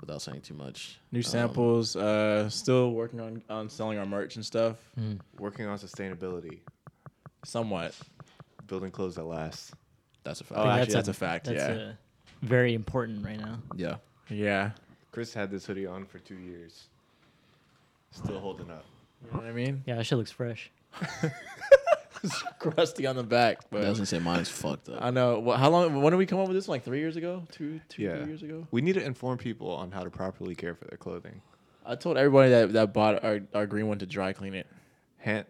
without saying too much. New Um, samples. Uh, still working on on selling our merch and stuff. Mm. Working on sustainability, Somewhat. building clothes that last. That's a fact. Oh, actually, that's a fact, That's yeah. uh, very important right now. yeah. Yeah. Chris had this hoodie on for two years. Still holding up. You know what I mean? Yeah, that shit looks fresh. it's Crusty on the back, but Doesn't say mine's fucked up. I know. Well, how long? When did we come up with this? Like three years ago? Two, two, Yeah. three years ago. We need to inform people on how to properly care for their clothing. I told everybody that that bought our, our green one to dry clean it, Hand,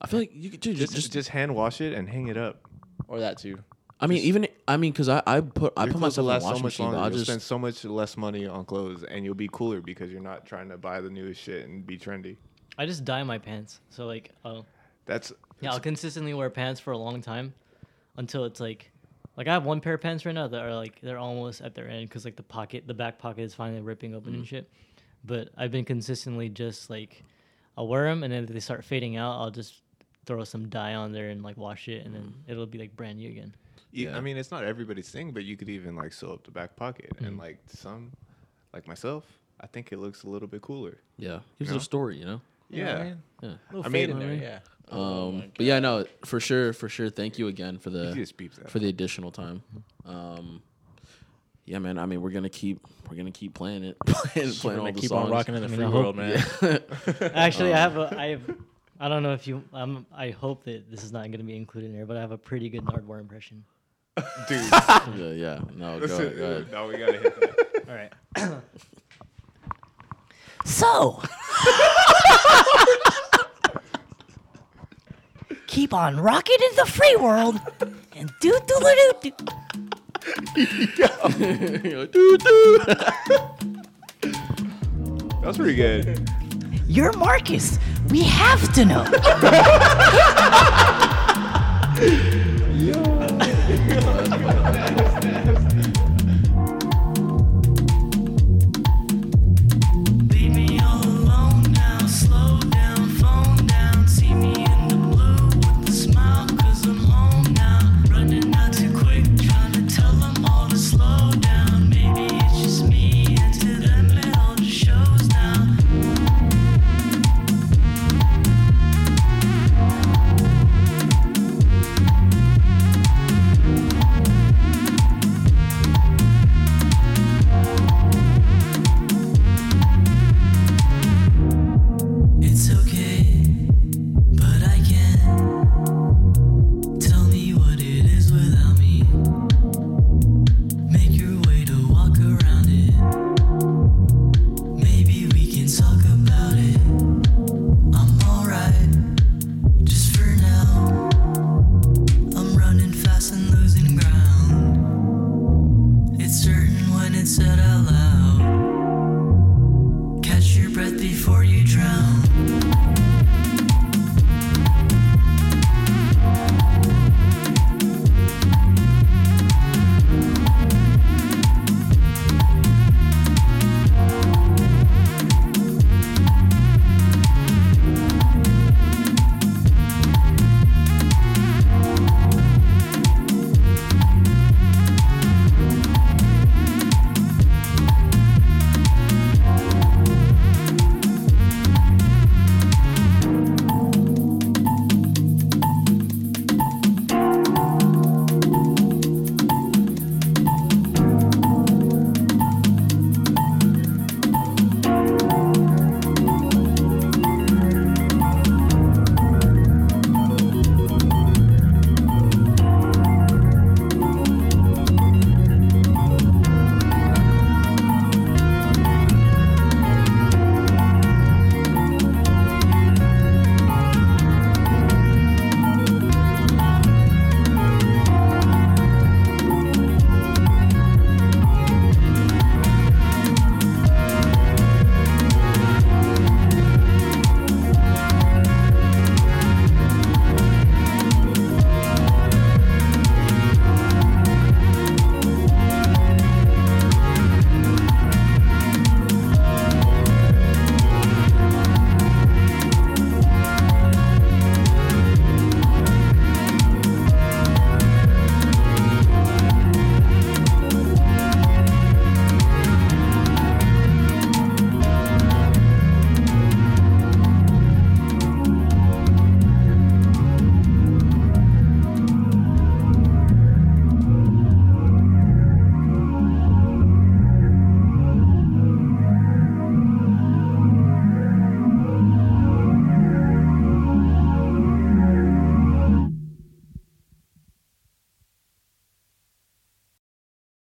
I feel like you could dude, just, just, just hand wash it and hang it up. or that too. I mean, even I mean, cause I I put I Your put clothes will myself in a washing last so much machine. longer. But I You'll just spend so much less money on clothes, and you'll be cooler because you're not trying to buy the newest shit and be trendy. I just dye my pants. So like, I'll, That's yeah, I'll consistently wear pants for a long time until it's like, like I have one pair of pants right now that are like they're almost at their end because like the pocket, the back pocket is finally ripping open and mm. shit. But I've been consistently just like, I'll wear them and then if they start fading out, I'll just throw some dye on there and like wash it and then it'll be like brand new again. You, Yeah. I mean, it's not everybody's thing, but you could even like sew up the back pocket, and Mm. like some, like myself, I think it looks a little bit cooler. yeah, here's No. a story, you know. You know what I Yeah. mean? Yeah. Little I fade mean- in there, yeah. Um, Oh but yeah, God. no, for sure, for sure. Thank you again for You the just beep that. for the additional time. Um, yeah, man. I mean, we're gonna keep we're gonna keep playing it, playing, We're playing all gonna the keep songs. on rocking in the I mean, free I world, hope- man. Actually, I Um, have a, I have, I don't know if you, um, I hope that this is not going to be included in there, but I have a pretty good Nardwuar impression. dude. Yeah, yeah. No, go ahead. Go ahead. No, we gotta hit that. All right. So, keep on rocking in the free world and do do do do. Doo, doo. That's pretty good. You're Marcus. We have to know.